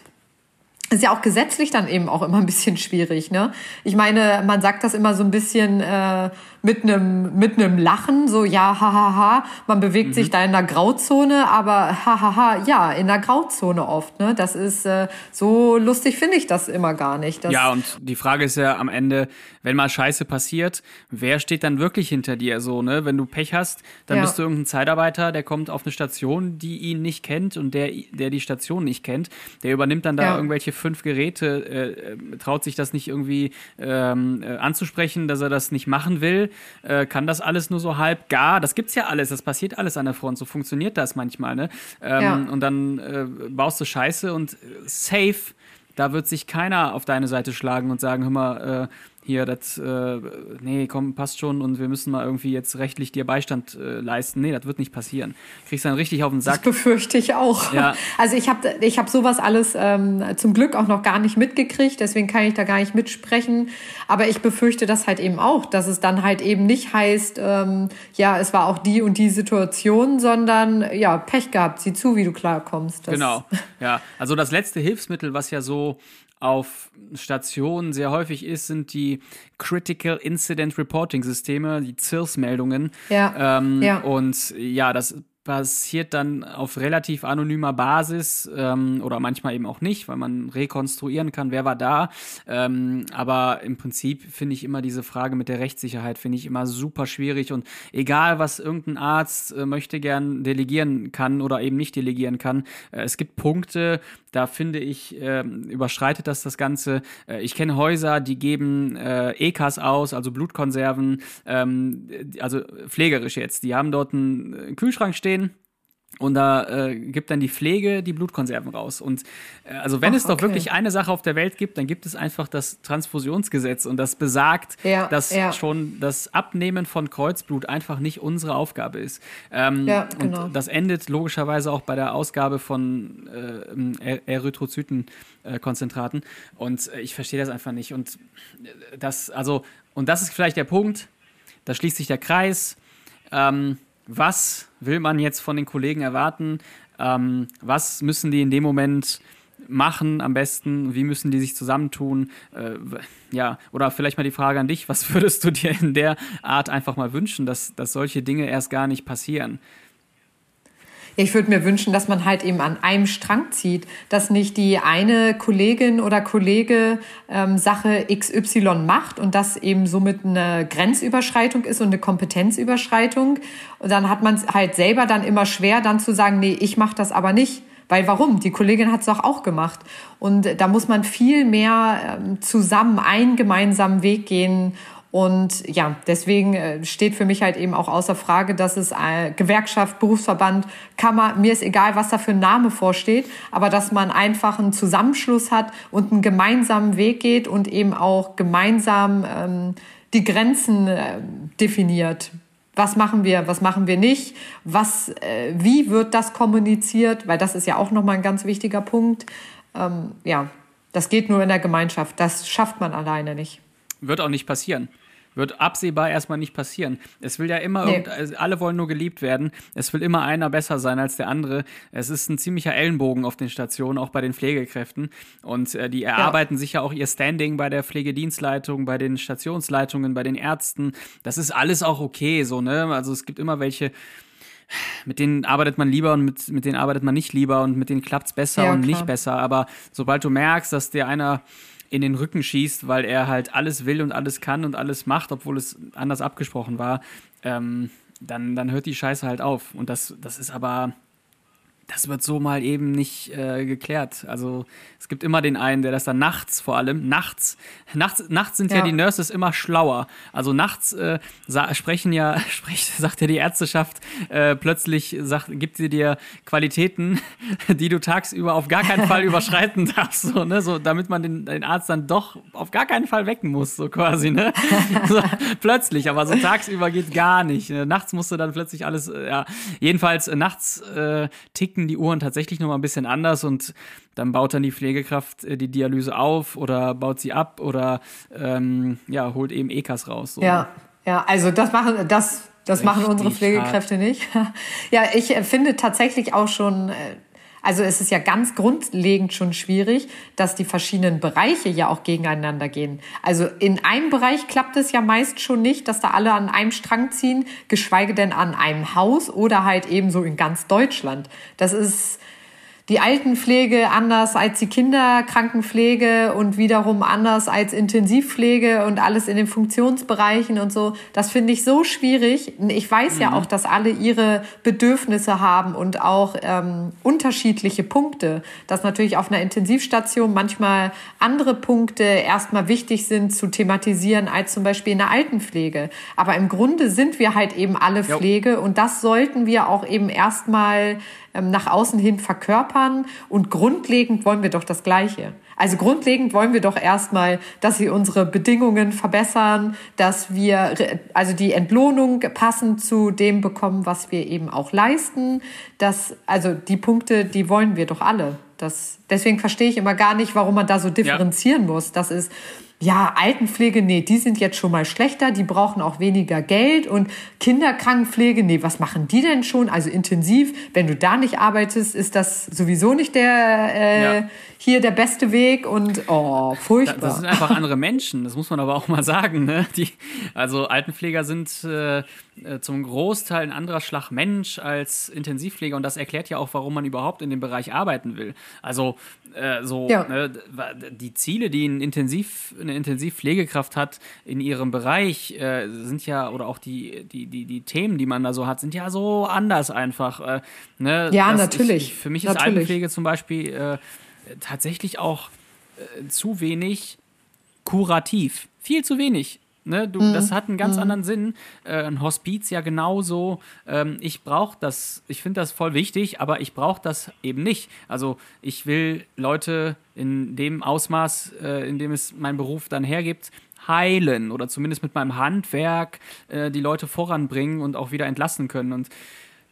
Ist ja auch gesetzlich dann eben auch immer ein bisschen schwierig, ne? Ich meine, man sagt das immer so ein bisschen äh, mit einem mit einem Lachen, so ja, hahaha, ha, ha. man bewegt Mhm. sich da in der Grauzone, aber hahaha, ha, ha, ja, in der Grauzone oft, ne? Das ist äh, so lustig finde ich das immer gar nicht. Ja, und die Frage ist ja am Ende, wenn mal Scheiße passiert, wer steht dann wirklich hinter dir so, ne? Wenn du Pech hast, dann Ja. bist du irgendein Zeitarbeiter, der kommt auf eine Station, die ihn nicht kennt und der, der die Station nicht kennt. Der übernimmt dann da Ja. irgendwelche fünf Geräte, äh, äh, traut sich das nicht irgendwie ähm, äh, anzusprechen, dass er das nicht machen will, äh, kann das alles nur so halb gar. Das gibt's ja alles, das passiert alles an der Front, so funktioniert das manchmal, ne? Ähm, Ja. Und dann äh, baust du Scheiße und äh, safe da wird sich keiner auf deine Seite schlagen und sagen, hör mal, äh, hier, das, äh, nee, komm, passt schon und wir müssen mal irgendwie jetzt rechtlich dir Beistand äh, leisten. Nee, das wird nicht passieren. Kriegst dann richtig auf den Das Sack. befürchte ich auch. Ja. Also ich habe ich hab sowas alles ähm, zum Glück auch noch gar nicht mitgekriegt, deswegen kann ich da gar nicht mitsprechen. Aber ich befürchte das halt eben auch, dass es dann halt eben nicht heißt, ähm, ja, es war auch die und die Situation, sondern ja, Pech gehabt, sieh zu, wie du klarkommst. Das, Genau. Ja, also das letzte Hilfsmittel, was ja so auf Stationen sehr häufig ist, sind die Critical Incident Reporting Systeme, die CIRS-Meldungen. Ja, Ähm, ja. Und ja, das passiert dann auf relativ anonymer Basis ähm, oder manchmal eben auch nicht, weil man rekonstruieren kann, wer war da. Ähm, aber im Prinzip finde ich immer diese Frage mit der Rechtssicherheit finde ich immer super schwierig und egal was irgendein Arzt äh, möchte gern delegieren kann oder eben nicht delegieren kann, äh, es gibt Punkte, da finde ich ähm, überschreitet das das Ganze. Äh, ich kenne Häuser, die geben äh, EKAs aus, also Blutkonserven, ähm, also pflegerisch jetzt. Die haben dort einen äh, Kühlschrank stehen. Und da äh, gibt dann die Pflege die Blutkonserven raus. Und äh, also wenn Ach, es doch okay. wirklich eine Sache auf der Welt gibt, dann gibt es einfach das Transfusionsgesetz. Und das besagt, Ja, dass ja. schon das Abnehmen von Kreuzblut einfach nicht unsere Aufgabe ist. Ähm, Ja, genau. Und das endet logischerweise auch bei der Ausgabe von äh, Er- Erythrozytenkonzentraten. und äh, ich verstehe das einfach nicht. Und äh, das, also, und das ist vielleicht der Punkt, da schließt sich der Kreis. Ähm, was will man jetzt von den Kollegen erwarten? Ähm, was müssen die in dem Moment machen am besten? Wie müssen die sich zusammentun? Äh, ja, oder vielleicht mal die Frage an dich, was würdest du dir in der Art einfach mal wünschen, dass, dass solche Dinge erst gar nicht passieren? Ich würde mir wünschen, dass man halt eben an einem Strang zieht, dass nicht die eine Kollegin oder Kollege ähm, Sache XY macht und das eben somit eine Grenzüberschreitung ist und eine Kompetenzüberschreitung. Und dann hat man halt selber dann immer schwer, dann zu sagen, nee, ich mache das aber nicht. Weil warum? Die Kollegin hat es doch auch gemacht. Und da muss man viel mehr ähm, zusammen einen gemeinsamen Weg gehen und ja, deswegen äh, steht für mich halt eben auch außer Frage, dass es äh, Gewerkschaft, Berufsverband, Kammer, mir ist egal, was da für ein Name vorsteht, aber dass man einfach einen Zusammenschluss hat und einen gemeinsamen Weg geht und eben auch gemeinsam ähm, die Grenzen äh, definiert. Was machen wir, was machen wir nicht? Was, äh, wie wird das kommuniziert? Weil das ist ja auch nochmal ein ganz wichtiger Punkt. Ähm, ja, das geht nur in der Gemeinschaft. Das schafft man alleine nicht. Wird auch nicht passieren. Wird absehbar erstmal nicht passieren. Es will ja immer, nee. Also alle wollen nur geliebt werden. Es will immer einer besser sein als der andere. Es ist ein ziemlicher Ellenbogen auf den Stationen, auch bei den Pflegekräften. Und äh, die erarbeiten ja. sich ja auch ihr Standing bei der Pflegedienstleitung, bei den Stationsleitungen, bei den Ärzten. Das ist alles auch okay, so, ne? Also es gibt immer welche, mit denen arbeitet man lieber und mit, mit denen arbeitet man nicht lieber und mit denen klappt's besser ja, und klar. nicht besser. Aber sobald du merkst, dass dir einer in den Rücken schießt, weil er halt alles will und alles kann und alles macht, obwohl es anders abgesprochen war, ähm, dann, dann hört die Scheiße halt auf. Und das, das ist aber, das wird so mal eben nicht äh, geklärt. Also es gibt immer den einen, der das dann nachts vor allem, nachts, nachts, nachts sind ja, ja die Nurses immer schlauer. Also nachts äh, sprechen ja, spricht, sagt ja die Ärzteschaft, äh, plötzlich sagt, gibt sie dir Qualitäten, die du tagsüber auf gar keinen Fall überschreiten darfst, so, ne? so, damit man den, den Arzt dann doch auf gar keinen Fall wecken muss, so quasi, ne? so, plötzlich, aber so tagsüber geht gar nicht. Ne? Nachts musst du dann plötzlich alles, äh, ja, jedenfalls äh, nachts äh, ticken ticken die Uhren tatsächlich nochmal ein bisschen anders und dann baut dann die Pflegekraft äh, die Dialyse auf oder baut sie ab oder ähm, ja, holt eben EKAs raus. So. Ja, ja, also das machen, das, das machen unsere Pflegekräfte hart. nicht. ja, ich äh, finde tatsächlich auch schon, äh, also es ist ja ganz grundlegend schon schwierig, dass die verschiedenen Bereiche ja auch gegeneinander gehen. Also in einem Bereich klappt es ja meist schon nicht, dass da alle an einem Strang ziehen, geschweige denn an einem Haus oder halt ebenso in ganz Deutschland. Das ist die Altenpflege anders als die Kinderkrankenpflege und wiederum anders als Intensivpflege und alles in den Funktionsbereichen und so. Das finde ich so schwierig. Ich weiß mhm. ja auch, dass alle ihre Bedürfnisse haben und auch ähm, unterschiedliche Punkte. Dass natürlich auf einer Intensivstation manchmal andere Punkte erstmal wichtig sind zu thematisieren als zum Beispiel in der Altenpflege. Aber im Grunde sind wir halt eben alle Pflege jo. und das sollten wir auch eben erstmal nach außen hin verkörpern. Und grundlegend wollen wir doch das Gleiche. Also grundlegend wollen wir doch erstmal, dass sie unsere Bedingungen verbessern, dass wir also die Entlohnung passend zu dem bekommen, was wir eben auch leisten. Das, also die Punkte, die wollen wir doch alle. Das, deswegen verstehe ich immer gar nicht, warum man da so differenzieren ja. muss. Das ist, ja, Altenpflege, nee, die sind jetzt schon mal schlechter, die brauchen auch weniger Geld und Kinderkrankenpflege, nee, was machen die denn schon? Also intensiv, wenn du da nicht arbeitest, ist das sowieso nicht der äh, ja. hier der beste Weg und oh, furchtbar. Das sind einfach andere Menschen, das muss man aber auch mal sagen. Ne? Die, also Altenpfleger sind äh, äh, zum Großteil ein anderer Schlag Mensch als Intensivpfleger und das erklärt ja auch, warum man überhaupt in dem Bereich arbeiten will. Also äh, so ja. ne, die Ziele, die ein Intensiv, eine Intensivpflegekraft hat in ihrem Bereich, äh, sind ja oder auch die, die, die, die Themen, die man da so hat, sind ja so anders einfach. Äh, ne, ja, natürlich. Ich, für mich ist natürlich. Altenpflege zum Beispiel äh, tatsächlich auch zu wenig kurativ. Viel zu wenig. Ne, du, mhm. Das hat einen ganz mhm. anderen Sinn. Äh, ein Hospiz ja genauso. Ähm, ich brauche das, ich finde das voll wichtig, aber ich brauche das eben nicht. Also ich will Leute in dem Ausmaß, äh, in dem es mein Beruf dann hergibt, heilen oder zumindest mit meinem Handwerk äh, die Leute voranbringen und auch wieder entlassen können. Und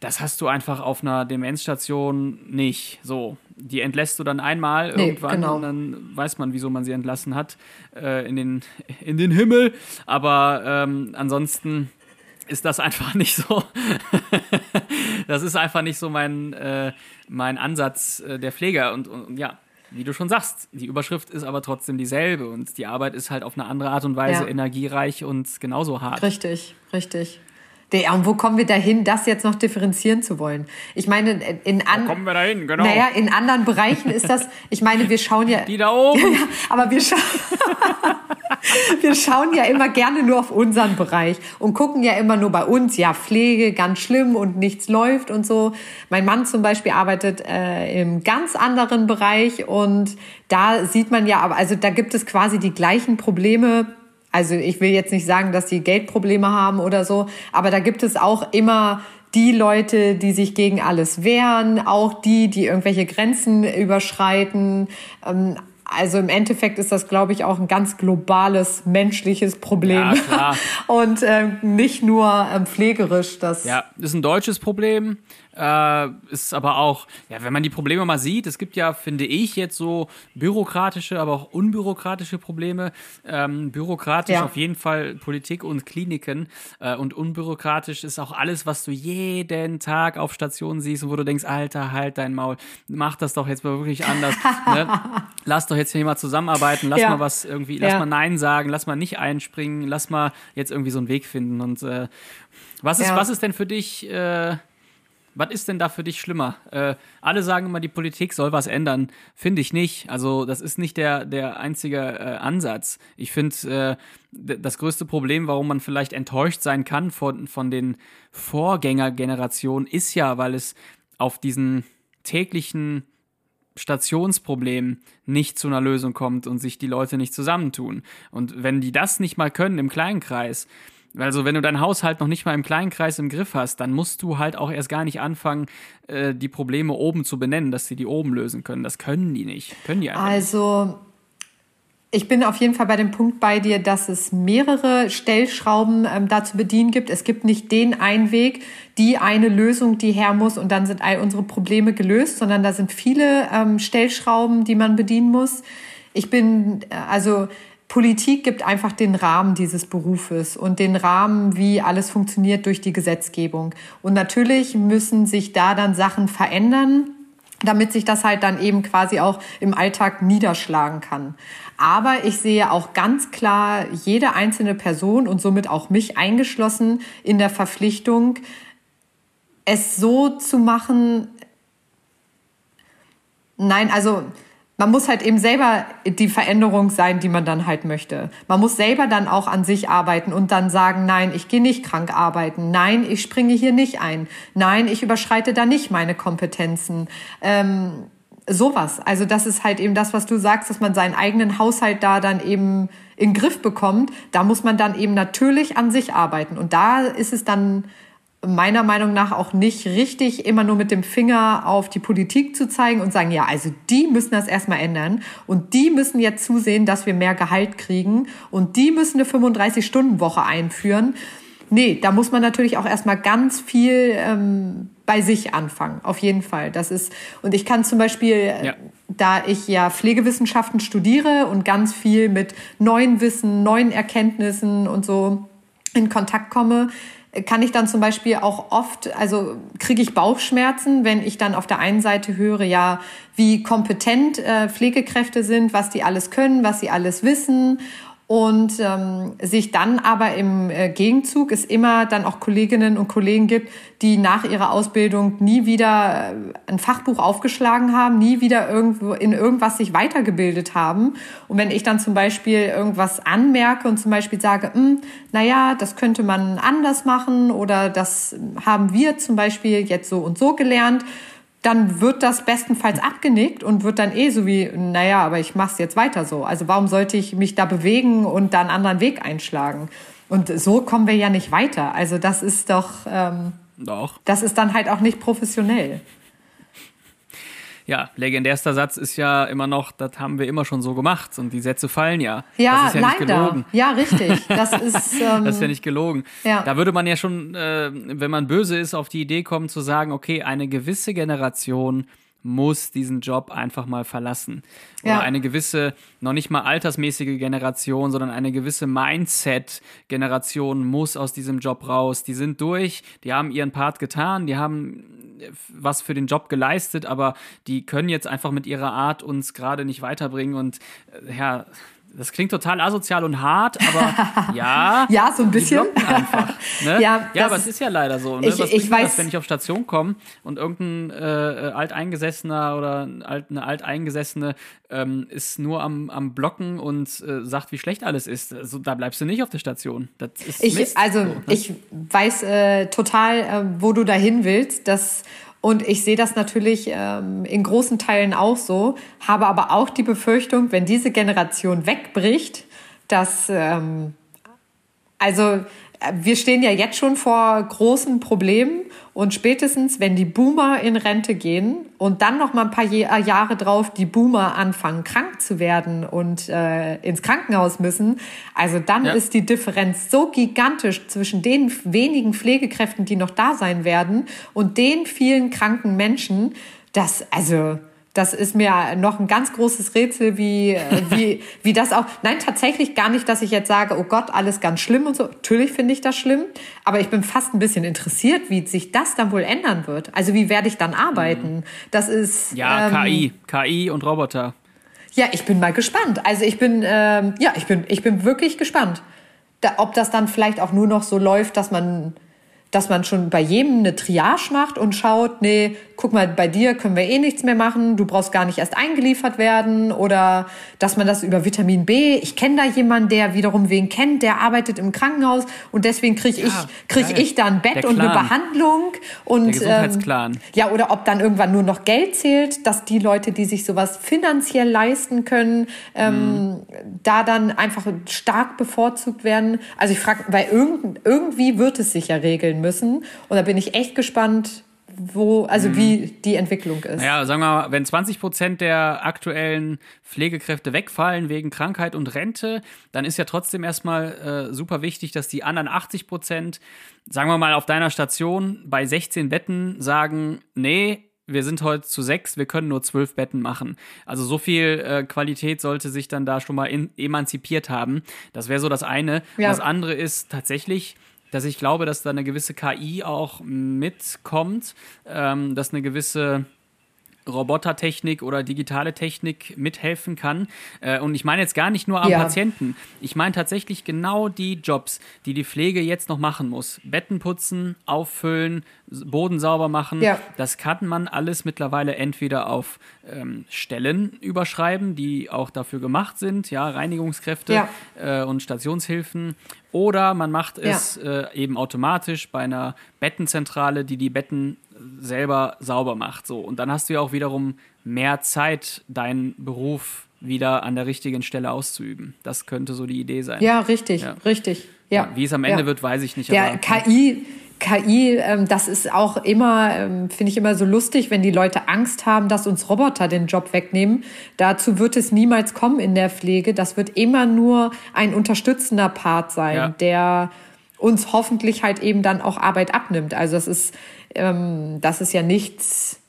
das hast du einfach auf einer Demenzstation nicht. So, die entlässt du dann einmal nee, irgendwann genau. und dann weiß man, wieso man sie entlassen hat äh, in, den, in den Himmel. Aber ähm, ansonsten ist das einfach nicht so. das ist einfach nicht so mein, äh, mein Ansatz äh, der Pfleger. Und, und, ja, wie du schon sagst, die Überschrift ist aber trotzdem dieselbe und die Arbeit ist halt auf eine andere Art und Weise ja. energiereich und genauso hart. Richtig, richtig. Der, und wo kommen wir dahin, das jetzt noch differenzieren zu wollen? Ich meine, in an, wo kommen wir dahin, genau. Naja, in anderen Bereichen ist das, ich meine, wir schauen ja. Die da oben. Ja, aber wir, scha wir schauen ja immer gerne nur auf unseren Bereich und gucken ja immer nur bei uns, ja, Pflege, ganz schlimm und nichts läuft und so. Mein Mann zum Beispiel arbeitet äh, im ganz anderen Bereich und da sieht man ja, aber also da gibt es quasi die gleichen Probleme also ich will jetzt nicht sagen, dass die Geldprobleme haben oder so, aber da gibt es auch immer die Leute, die sich gegen alles wehren, auch die, die irgendwelche Grenzen überschreiten. Ähm, also im Endeffekt ist das, glaube ich, auch ein ganz globales menschliches Problem. Ja, Und äh, nicht nur ähm, pflegerisch. Das ja, ist ein deutsches Problem. Äh, ist aber auch, ja, wenn man die Probleme mal sieht, es gibt ja, finde ich, jetzt so bürokratische, aber auch unbürokratische Probleme. Ähm, bürokratisch ja. auf jeden Fall Politik und Kliniken äh, und unbürokratisch ist auch alles, was du jeden Tag auf Stationen siehst und wo du denkst, Alter, halt dein Maul, mach das doch jetzt mal wirklich anders. ne? Lass doch jetzt hier mal zusammenarbeiten, lass ja. mal was irgendwie, lass ja. mal Nein sagen, lass mal nicht einspringen, lass mal jetzt irgendwie so einen Weg finden und äh, was ist, was ist denn für dich äh, was ist denn da für dich schlimmer? Äh, alle sagen immer, die Politik soll was ändern. Finde ich nicht. Also, das ist nicht der, der einzige äh, Ansatz. Ich finde, äh, das größte Problem, warum man vielleicht enttäuscht sein kann von, von den Vorgängergenerationen, ist ja, weil es auf diesen täglichen Stationsproblem nicht zu einer Lösung kommt und sich die Leute nicht zusammentun. Und wenn die das nicht mal können im kleinen Kreis, also wenn du deinen Haushalt noch nicht mal im kleinen Kreis im Griff hast, dann musst du halt auch erst gar nicht anfangen, äh, die Probleme oben zu benennen, dass sie die oben lösen können. Das können die nicht. Können die einfach Also ich bin auf jeden Fall bei dem Punkt bei dir, dass es mehrere Stellschrauben ähm, da zu bedienen gibt. Es gibt nicht den einen Weg, die eine Lösung, die her muss und dann sind all unsere Probleme gelöst, sondern da sind viele ähm, Stellschrauben, die man bedienen muss. Ich bin, äh, also Politik gibt einfach den Rahmen dieses Berufes und den Rahmen, wie alles funktioniert durch die Gesetzgebung. Und natürlich müssen sich da dann Sachen verändern, damit sich das halt dann eben quasi auch im Alltag niederschlagen kann. Aber ich sehe auch ganz klar jede einzelne Person und somit auch mich eingeschlossen in der Verpflichtung, es so zu machen, nein, also man muss halt eben selber die Veränderung sein, die man dann halt möchte. Man muss selber dann auch an sich arbeiten und dann sagen, nein, ich gehe nicht krank arbeiten, nein, ich springe hier nicht ein, nein, ich überschreite da nicht meine Kompetenzen. Ähm, sowas. Also das ist halt eben das, was du sagst, dass man seinen eigenen Haushalt da dann eben in Griff bekommt. Da muss man dann eben natürlich an sich arbeiten. Und da ist es dann meiner Meinung nach auch nicht richtig, immer nur mit dem Finger auf die Politik zu zeigen und sagen, ja, also die müssen das erstmal ändern und die müssen jetzt zusehen, dass wir mehr Gehalt kriegen und die müssen eine 35-Stunden-Woche einführen. Nee, da muss man natürlich auch erstmal ganz viel ähm, bei sich anfangen, auf jeden Fall. Das ist, und ich kann zum Beispiel, äh, ja. da ich ja Pflegewissenschaften studiere und ganz viel mit neuen Wissen, neuen Erkenntnissen und so in Kontakt komme, kann ich dann zum Beispiel auch oft, also kriege ich Bauchschmerzen, wenn ich dann auf der einen Seite höre, ja, wie kompetent äh, Pflegekräfte sind, was die alles können, was sie alles wissen und ähm, sich dann aber im äh, Gegenzug es immer dann auch Kolleginnen und Kollegen gibt, die nach ihrer Ausbildung nie wieder äh, ein Fachbuch aufgeschlagen haben, nie wieder irgendwo in irgendwas sich weitergebildet haben. Und wenn ich dann zum Beispiel irgendwas anmerke und zum Beispiel sage, hm, na ja, das könnte man anders machen oder das haben wir zum Beispiel jetzt so und so gelernt, dann wird das bestenfalls abgenickt und wird dann eh so wie, naja, aber ich mache es jetzt weiter so. Also warum sollte ich mich da bewegen und da einen anderen Weg einschlagen? Und so kommen wir ja nicht weiter. Also das ist doch, ähm, doch. das ist dann halt auch nicht professionell ja, legendärster Satz ist ja immer noch, das haben wir immer schon so gemacht und die Sätze fallen ja. Ja, das ist ja leider. Nicht gelogen. Ja, richtig. Das ist, ähm, das ist ja nicht gelogen. Ja. Da würde man ja schon, äh, wenn man böse ist, auf die Idee kommen zu sagen, okay, eine gewisse Generation muss diesen Job einfach mal verlassen. Oder ja. eine gewisse, noch nicht mal altersmäßige Generation, sondern eine gewisse Mindset-Generation muss aus diesem Job raus. Die sind durch, die haben ihren Part getan, die haben was für den Job geleistet, aber die können jetzt einfach mit ihrer Art uns gerade nicht weiterbringen und äh, ja, das klingt total asozial und hart, aber ja. ja, so ein bisschen. einfach. Ne? Ja, ja aber es ist ja leider so. Ne? Ich, Was ich weiß, das, wenn ich auf Station komme und irgendein äh, alteingesessener oder eine alteingesessene ähm, ist nur am, am Blocken und äh, sagt, wie schlecht alles ist. Also, da bleibst du nicht auf der Station. Das ist ich, Mist, also, so, ne? ich weiß äh, total, äh, wo du dahin willst. Das und ich sehe das natürlich ähm, in großen Teilen auch so, habe aber auch die Befürchtung, wenn diese Generation wegbricht, dass ähm, also wir stehen ja jetzt schon vor großen Problemen und spätestens, wenn die Boomer in Rente gehen und dann noch mal ein paar äh, Jahre drauf die Boomer anfangen krank zu werden und äh, ins Krankenhaus müssen, also dann ja. ist die Differenz so gigantisch zwischen den wenigen Pflegekräften, die noch da sein werden und den vielen kranken Menschen, dass also das ist mir noch ein ganz großes Rätsel, wie, äh, wie, wie das auch. Nein, tatsächlich gar nicht, dass ich jetzt sage, oh Gott, alles ganz schlimm und so. Natürlich finde ich das schlimm, aber ich bin fast ein bisschen interessiert, wie sich das dann wohl ändern wird. Also wie werde ich dann arbeiten? Das ist. Ja, ähm, KI, KI und Roboter. Ja, ich bin mal gespannt. Also ich bin, ähm, ja, ich bin, ich bin wirklich gespannt. Da, ob das dann vielleicht auch nur noch so läuft, dass man dass man schon bei jedem eine Triage macht und schaut, nee, guck mal, bei dir können wir eh nichts mehr machen, du brauchst gar nicht erst eingeliefert werden oder dass man das über Vitamin B, ich kenne da jemanden, der wiederum wen kennt, der arbeitet im Krankenhaus und deswegen kriege ich, krieg ich da ein Bett und eine Behandlung und Der Ähm, ja, oder ob dann irgendwann nur noch Geld zählt, dass die Leute, die sich sowas finanziell leisten können, ähm, mhm. da dann einfach stark bevorzugt werden. Also ich frage, weil irgend, irgendwie wird es sich ja regeln entwickeln müssen. Und da bin ich echt gespannt, wo, also mhm. wie die Entwicklung ist. Ja, sagen wir mal, wenn 20 Prozent der aktuellen Pflegekräfte wegfallen wegen Krankheit und Rente, dann ist ja trotzdem erstmal äh, super wichtig, dass die anderen 80 Prozent, sagen wir mal, auf deiner Station bei 16 Betten sagen, nee, wir sind heute zu sechs, wir können nur zwölf Betten machen. Also so viel äh, Qualität sollte sich dann da schon mal in, emanzipiert haben. Das wäre so das eine. Ja. Das andere ist tatsächlich, dass ich glaube, dass da eine gewisse KI auch mitkommt, ähm, dass eine gewisse Robotertechnik oder digitale Technik mithelfen kann. Äh, und ich meine jetzt gar nicht nur am ja. Patienten. Ich meine tatsächlich genau die Jobs, die die Pflege jetzt noch machen muss. Betten putzen, auffüllen, Boden sauber machen. Ja. Das kann man alles mittlerweile entweder auf ähm, Stellen überschreiben, die auch dafür gemacht sind, ja, Reinigungskräfte ja. Äh, und Stationshilfen. Oder man macht es äh, eben automatisch bei einer Bettenzentrale, die die Betten selber sauber macht. So. Und dann hast du ja auch wiederum mehr Zeit, deinen Beruf wieder an der richtigen Stelle auszuüben. Das könnte so die Idee sein. Ja, richtig, ja. richtig. Ja. ja. Wie es am Ende ja. wird, weiß ich nicht. Der aber, KI, KI, ähm, das ist auch immer, ähm, finde ich immer so lustig, wenn die Leute Angst haben, dass uns Roboter den Job wegnehmen. Dazu wird es niemals kommen in der Pflege. Das wird immer nur ein unterstützender Part sein, der uns hoffentlich halt eben dann auch Arbeit abnimmt. Also das ist, ähm, das ist ja nichts,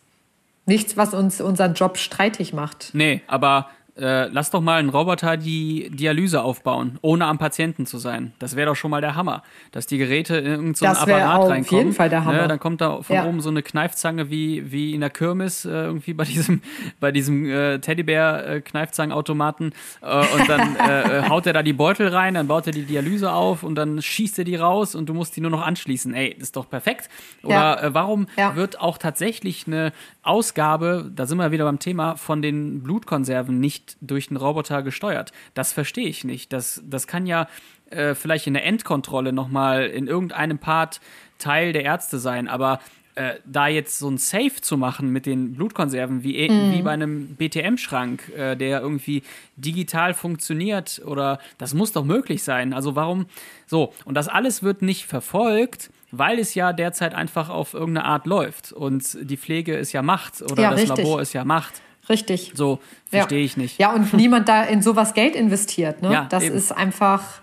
nichts, was uns unseren Job streitig macht. Nee, aber äh, lass doch mal einen Roboter die Dialyse aufbauen, ohne am Patienten zu sein. Das wäre doch schon mal der Hammer, dass die Geräte in irgendeinen so Apparat reinkommen. Auf jeden Fall der Hammer. Ne, dann kommt da von ja. oben so eine Kneifzange wie, wie in der Kirmes äh, irgendwie bei diesem bei diesem äh, Teddybär äh, äh, und dann haut er da die Beutel rein, dann baut er die Dialyse auf und dann schießt er die raus und du musst die nur noch anschließen. Ey, ist doch perfekt. Oder ja. warum ja. wird auch tatsächlich eine Ausgabe, da sind wir wieder beim Thema von den Blutkonserven nicht durch einen Roboter gesteuert. Das verstehe ich nicht. Das, das kann ja äh, vielleicht in der Endkontrolle nochmal in irgendeinem Part Teil der Ärzte sein, aber äh, da jetzt so ein Safe zu machen mit den Blutkonserven, wie, mhm. wie bei einem BTM-Schrank, äh, der irgendwie digital funktioniert oder das muss doch möglich sein. Also warum so? Und das alles wird nicht verfolgt, weil es ja derzeit einfach auf irgendeine Art läuft und die Pflege ist ja Macht oder ja, das richtig. Labor ist ja Macht. Richtig. So verstehe ja. ich nicht. Ja, und niemand da in sowas Geld investiert. Ne? Ja, das eben. ist einfach,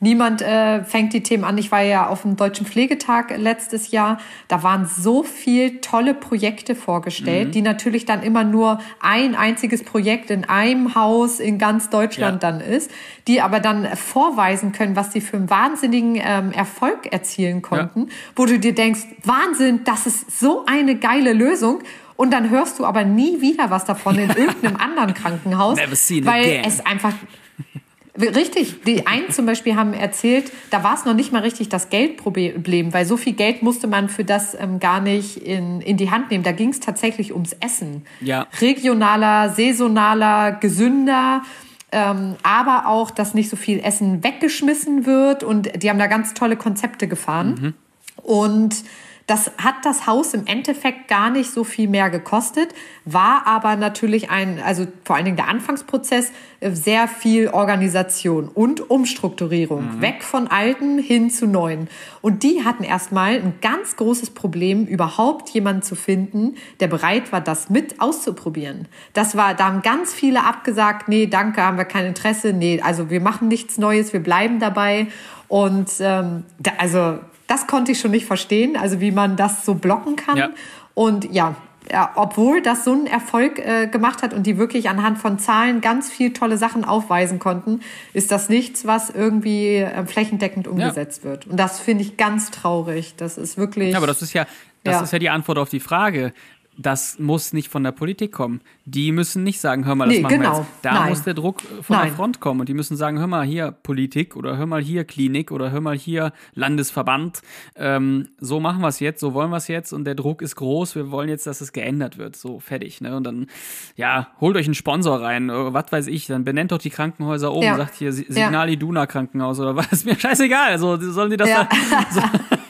niemand äh, fängt die Themen an. Ich war ja auf dem Deutschen Pflegetag letztes Jahr. Da waren so viel tolle Projekte vorgestellt, mhm. die natürlich dann immer nur ein einziges Projekt in einem Haus in ganz Deutschland ja. dann ist, die aber dann vorweisen können, was sie für einen wahnsinnigen ähm, Erfolg erzielen konnten, ja. wo du dir denkst, Wahnsinn, das ist so eine geile Lösung und dann hörst du aber nie wieder was davon in irgendeinem anderen Krankenhaus, weil again. es einfach Richtig, die einen zum Beispiel haben erzählt, da war es noch nicht mal richtig das Geldproblem, weil so viel Geld musste man für das ähm, gar nicht in, in die Hand nehmen. Da ging es tatsächlich ums Essen. Ja. Regionaler, saisonaler, gesünder. Ähm, aber auch, dass nicht so viel Essen weggeschmissen wird und die haben da ganz tolle Konzepte gefahren. Mhm. Und das hat das Haus im Endeffekt gar nicht so viel mehr gekostet, war aber natürlich ein, also vor allen Dingen der Anfangsprozess, äh, sehr viel Organisation und Umstrukturierung. Mhm. Weg von alten hin zu neuen. Und die hatten erstmal ein ganz großes Problem, überhaupt jemanden zu finden, der bereit war, das mit auszuprobieren. Das war, da haben ganz viele abgesagt, nee, danke, haben wir kein Interesse, nee, also wir machen nichts Neues, wir bleiben dabei. Und ähm, da, also das konnte ich schon nicht verstehen, also wie man das so blocken kann. Ja. Und ja, ja, obwohl das so einen Erfolg äh, gemacht hat und die wirklich anhand von Zahlen ganz viel tolle Sachen aufweisen konnten, ist das nichts, was irgendwie äh, flächendeckend umgesetzt ja. wird. Und das finde ich ganz traurig. Das ist wirklich. Ja, aber das ist ja, das ja. ist ja die Antwort auf die Frage das muss nicht von der Politik kommen. Die müssen nicht sagen, hör mal, das nee, machen genau. wir jetzt. Da Nein. muss der Druck von Nein. der Front kommen und die müssen sagen, hör mal hier Politik oder hör mal hier Klinik oder hör mal hier Landesverband. Ähm, so machen wir es jetzt, so wollen wir es jetzt und der Druck ist groß. Wir wollen jetzt, dass es geändert wird. So fertig. Ne? Und dann, ja, holt euch einen Sponsor rein, was weiß ich. Dann benennt doch die Krankenhäuser oben, ja. sagt hier Signal Iduna Krankenhaus oder was. Ist mir scheißegal. Also sollen die das ja. da. So,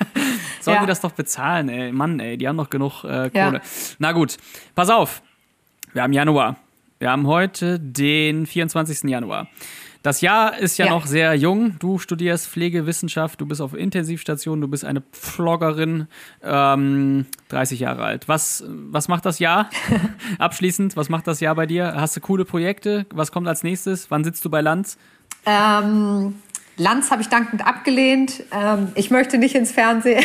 Sollen ja. die das doch bezahlen, ey. Mann, ey, die haben doch genug äh, Kohle. Ja. Na gut, pass auf. Wir haben Januar. Wir haben heute den 24. Januar. Das Jahr ist ja, ja, noch sehr jung. Du studierst Pflegewissenschaft, du bist auf Intensivstation, du bist eine Vloggerin, ähm, 30 Jahre alt. Was, was macht das Jahr? Abschließend, was macht das Jahr bei dir? Hast du coole Projekte? Was kommt als nächstes? Wann sitzt du bei Lanz? Ähm, Lanz habe ich dankend abgelehnt. Ähm, ich möchte nicht ins Fernsehen.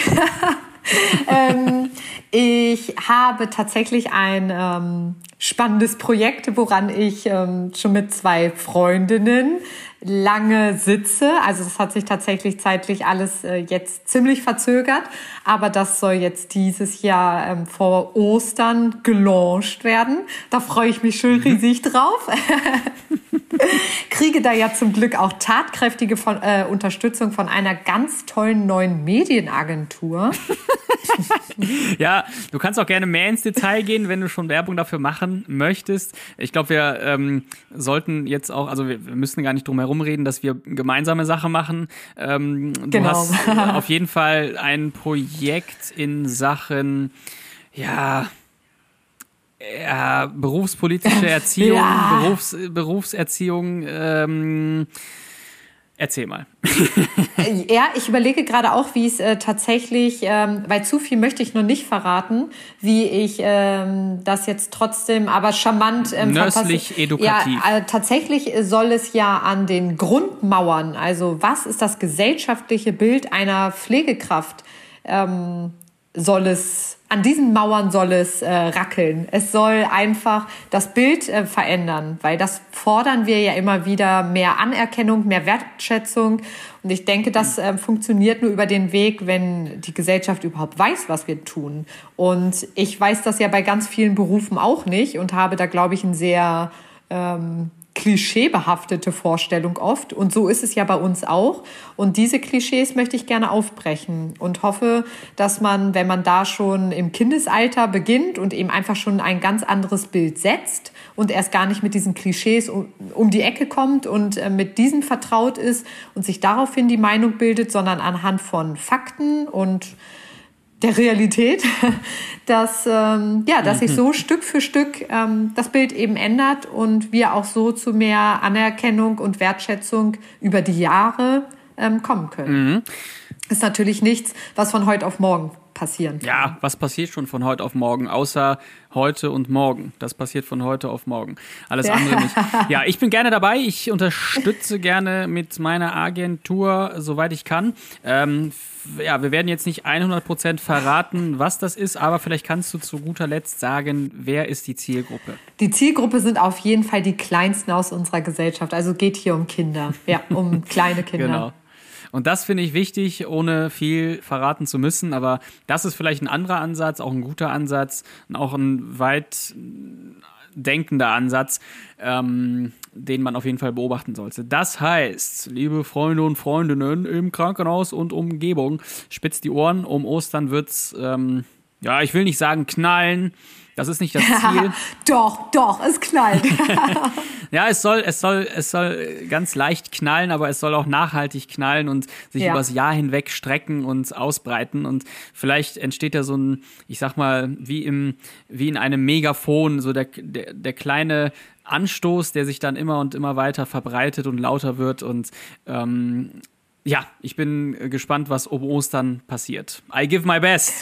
ähm, ich habe tatsächlich ein ähm, spannendes Projekt, woran ich ähm, schon mit zwei Freundinnen lange sitze. Also das hat sich tatsächlich zeitlich alles äh, jetzt ziemlich verzögert, aber das soll jetzt dieses Jahr ähm, vor Ostern gelauncht werden. Da freue ich mich schon mhm. riesig drauf. Kriege da ja zum Glück auch tatkräftige von, äh, Unterstützung von einer ganz tollen neuen Medienagentur. ja, du kannst auch gerne mehr ins Detail gehen, wenn du schon Werbung dafür machen möchtest. Ich glaube, wir ähm, sollten jetzt auch, also wir, wir müssen gar nicht drum herum reden, dass wir gemeinsame Sache machen. Ähm, du genau. hast auf jeden Fall ein Projekt in Sachen, ja, ja, berufspolitische Erziehung, ja. Berufs, Berufserziehung. Ähm, Erzähl mal. ja, ich überlege gerade auch, wie es äh, tatsächlich, ähm, weil zu viel möchte ich noch nicht verraten, wie ich ähm, das jetzt trotzdem aber charmant ähm, Nördlich edukativ. Ja, äh, tatsächlich soll es ja an den Grundmauern, also was ist das gesellschaftliche Bild einer Pflegekraft, ähm, soll es an diesen Mauern soll es äh, rackeln. Es soll einfach das Bild äh, verändern, weil das fordern wir ja immer wieder mehr Anerkennung, mehr Wertschätzung. Und ich denke, das äh, funktioniert nur über den Weg, wenn die Gesellschaft überhaupt weiß, was wir tun. Und ich weiß das ja bei ganz vielen Berufen auch nicht und habe da, glaube ich, ein sehr ähm, klischeebehaftete Vorstellung oft. Und so ist es ja bei uns auch. Und diese Klischees möchte ich gerne aufbrechen und hoffe, dass man, wenn man da schon im Kindesalter beginnt und eben einfach schon ein ganz anderes Bild setzt und erst gar nicht mit diesen Klischees um, die Ecke kommt und äh, mit diesen vertraut ist und sich daraufhin die Meinung bildet, sondern anhand von Fakten und der Realität, dass, ähm, ja, dass sich mhm. so Stück für Stück ähm, das Bild eben ändert und wir auch so zu mehr Anerkennung und Wertschätzung über die Jahre ähm, kommen können. Mhm. Ist natürlich nichts, was von heute auf morgen passieren kann. Ja, was passiert schon von heute auf morgen, außer heute und morgen. Das passiert von heute auf morgen. Alles ja. andere nicht. Ja, ich bin gerne dabei. Ich unterstütze gerne mit meiner Agentur, soweit ich kann. Ähm, ja, wir werden jetzt nicht 100% verraten, was das ist, aber vielleicht kannst du zu guter Letzt sagen, wer ist die Zielgruppe? Die Zielgruppe sind auf jeden Fall die Kleinsten aus unserer Gesellschaft. Also geht hier um Kinder, ja, um kleine Kinder. Genau. Und das finde ich wichtig, ohne viel verraten zu müssen. Aber das ist vielleicht ein anderer Ansatz, auch ein guter Ansatz und auch ein weit denkender Ansatz, ähm, den man auf jeden Fall beobachten sollte. Das heißt, liebe Freunde und Freundinnen im Krankenhaus und Umgebung, spitzt die Ohren. Um Ostern wird's, ähm, ja, ich will nicht sagen knallen, das ist nicht das Ziel. doch, doch, es knallt. ja, es soll, es soll, es soll ganz leicht knallen, aber es soll auch nachhaltig knallen und sich ja. übers Jahr hinweg strecken und ausbreiten. Und vielleicht entsteht ja so ein, ich sag mal, wie im, wie in einem Megafon, so der, der, der kleine Anstoß, der sich dann immer und immer weiter verbreitet und lauter wird und ähm, ja, ich bin gespannt, was um Ostern passiert. I give my best.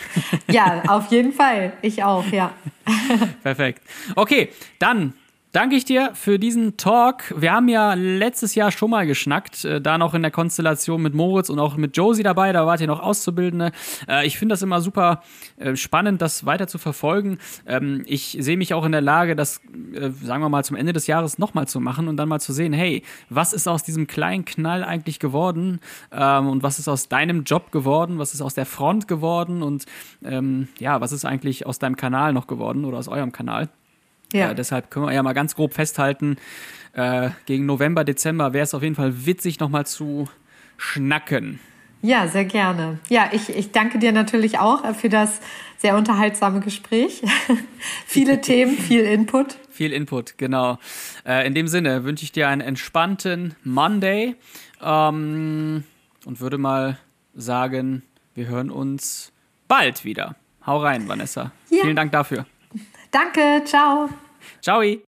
ja, auf jeden Fall. Ich auch, ja. Perfekt. Okay, dann danke ich dir für diesen Talk. Wir haben ja letztes Jahr schon mal geschnackt, äh, da noch in der Konstellation mit Moritz und auch mit Josie dabei, da wart ihr noch Auszubildende. Äh, ich finde das immer super äh, spannend, das weiter zu verfolgen. Ähm, ich sehe mich auch in der Lage, das, äh, sagen wir mal, zum Ende des Jahres nochmal zu machen und dann mal zu sehen, hey, was ist aus diesem kleinen Knall eigentlich geworden ähm, und was ist aus deinem Job geworden, was ist aus der Front geworden und ähm, ja, was ist eigentlich aus deinem Kanal noch geworden oder aus eurem Kanal. Ja. Äh, deshalb können wir ja mal ganz grob festhalten, äh, gegen November, Dezember wäre es auf jeden Fall witzig, nochmal zu schnacken. Ja, sehr gerne. Ja, ich, ich danke dir natürlich auch äh, für das sehr unterhaltsame Gespräch. Viele Themen, viel Input. Viel Input, genau. Äh, in dem Sinne wünsche ich dir einen entspannten Monday ähm, und würde mal sagen, wir hören uns bald wieder. Hau rein, Vanessa. Ja. Vielen Dank dafür. Danke, ciao. Ciao.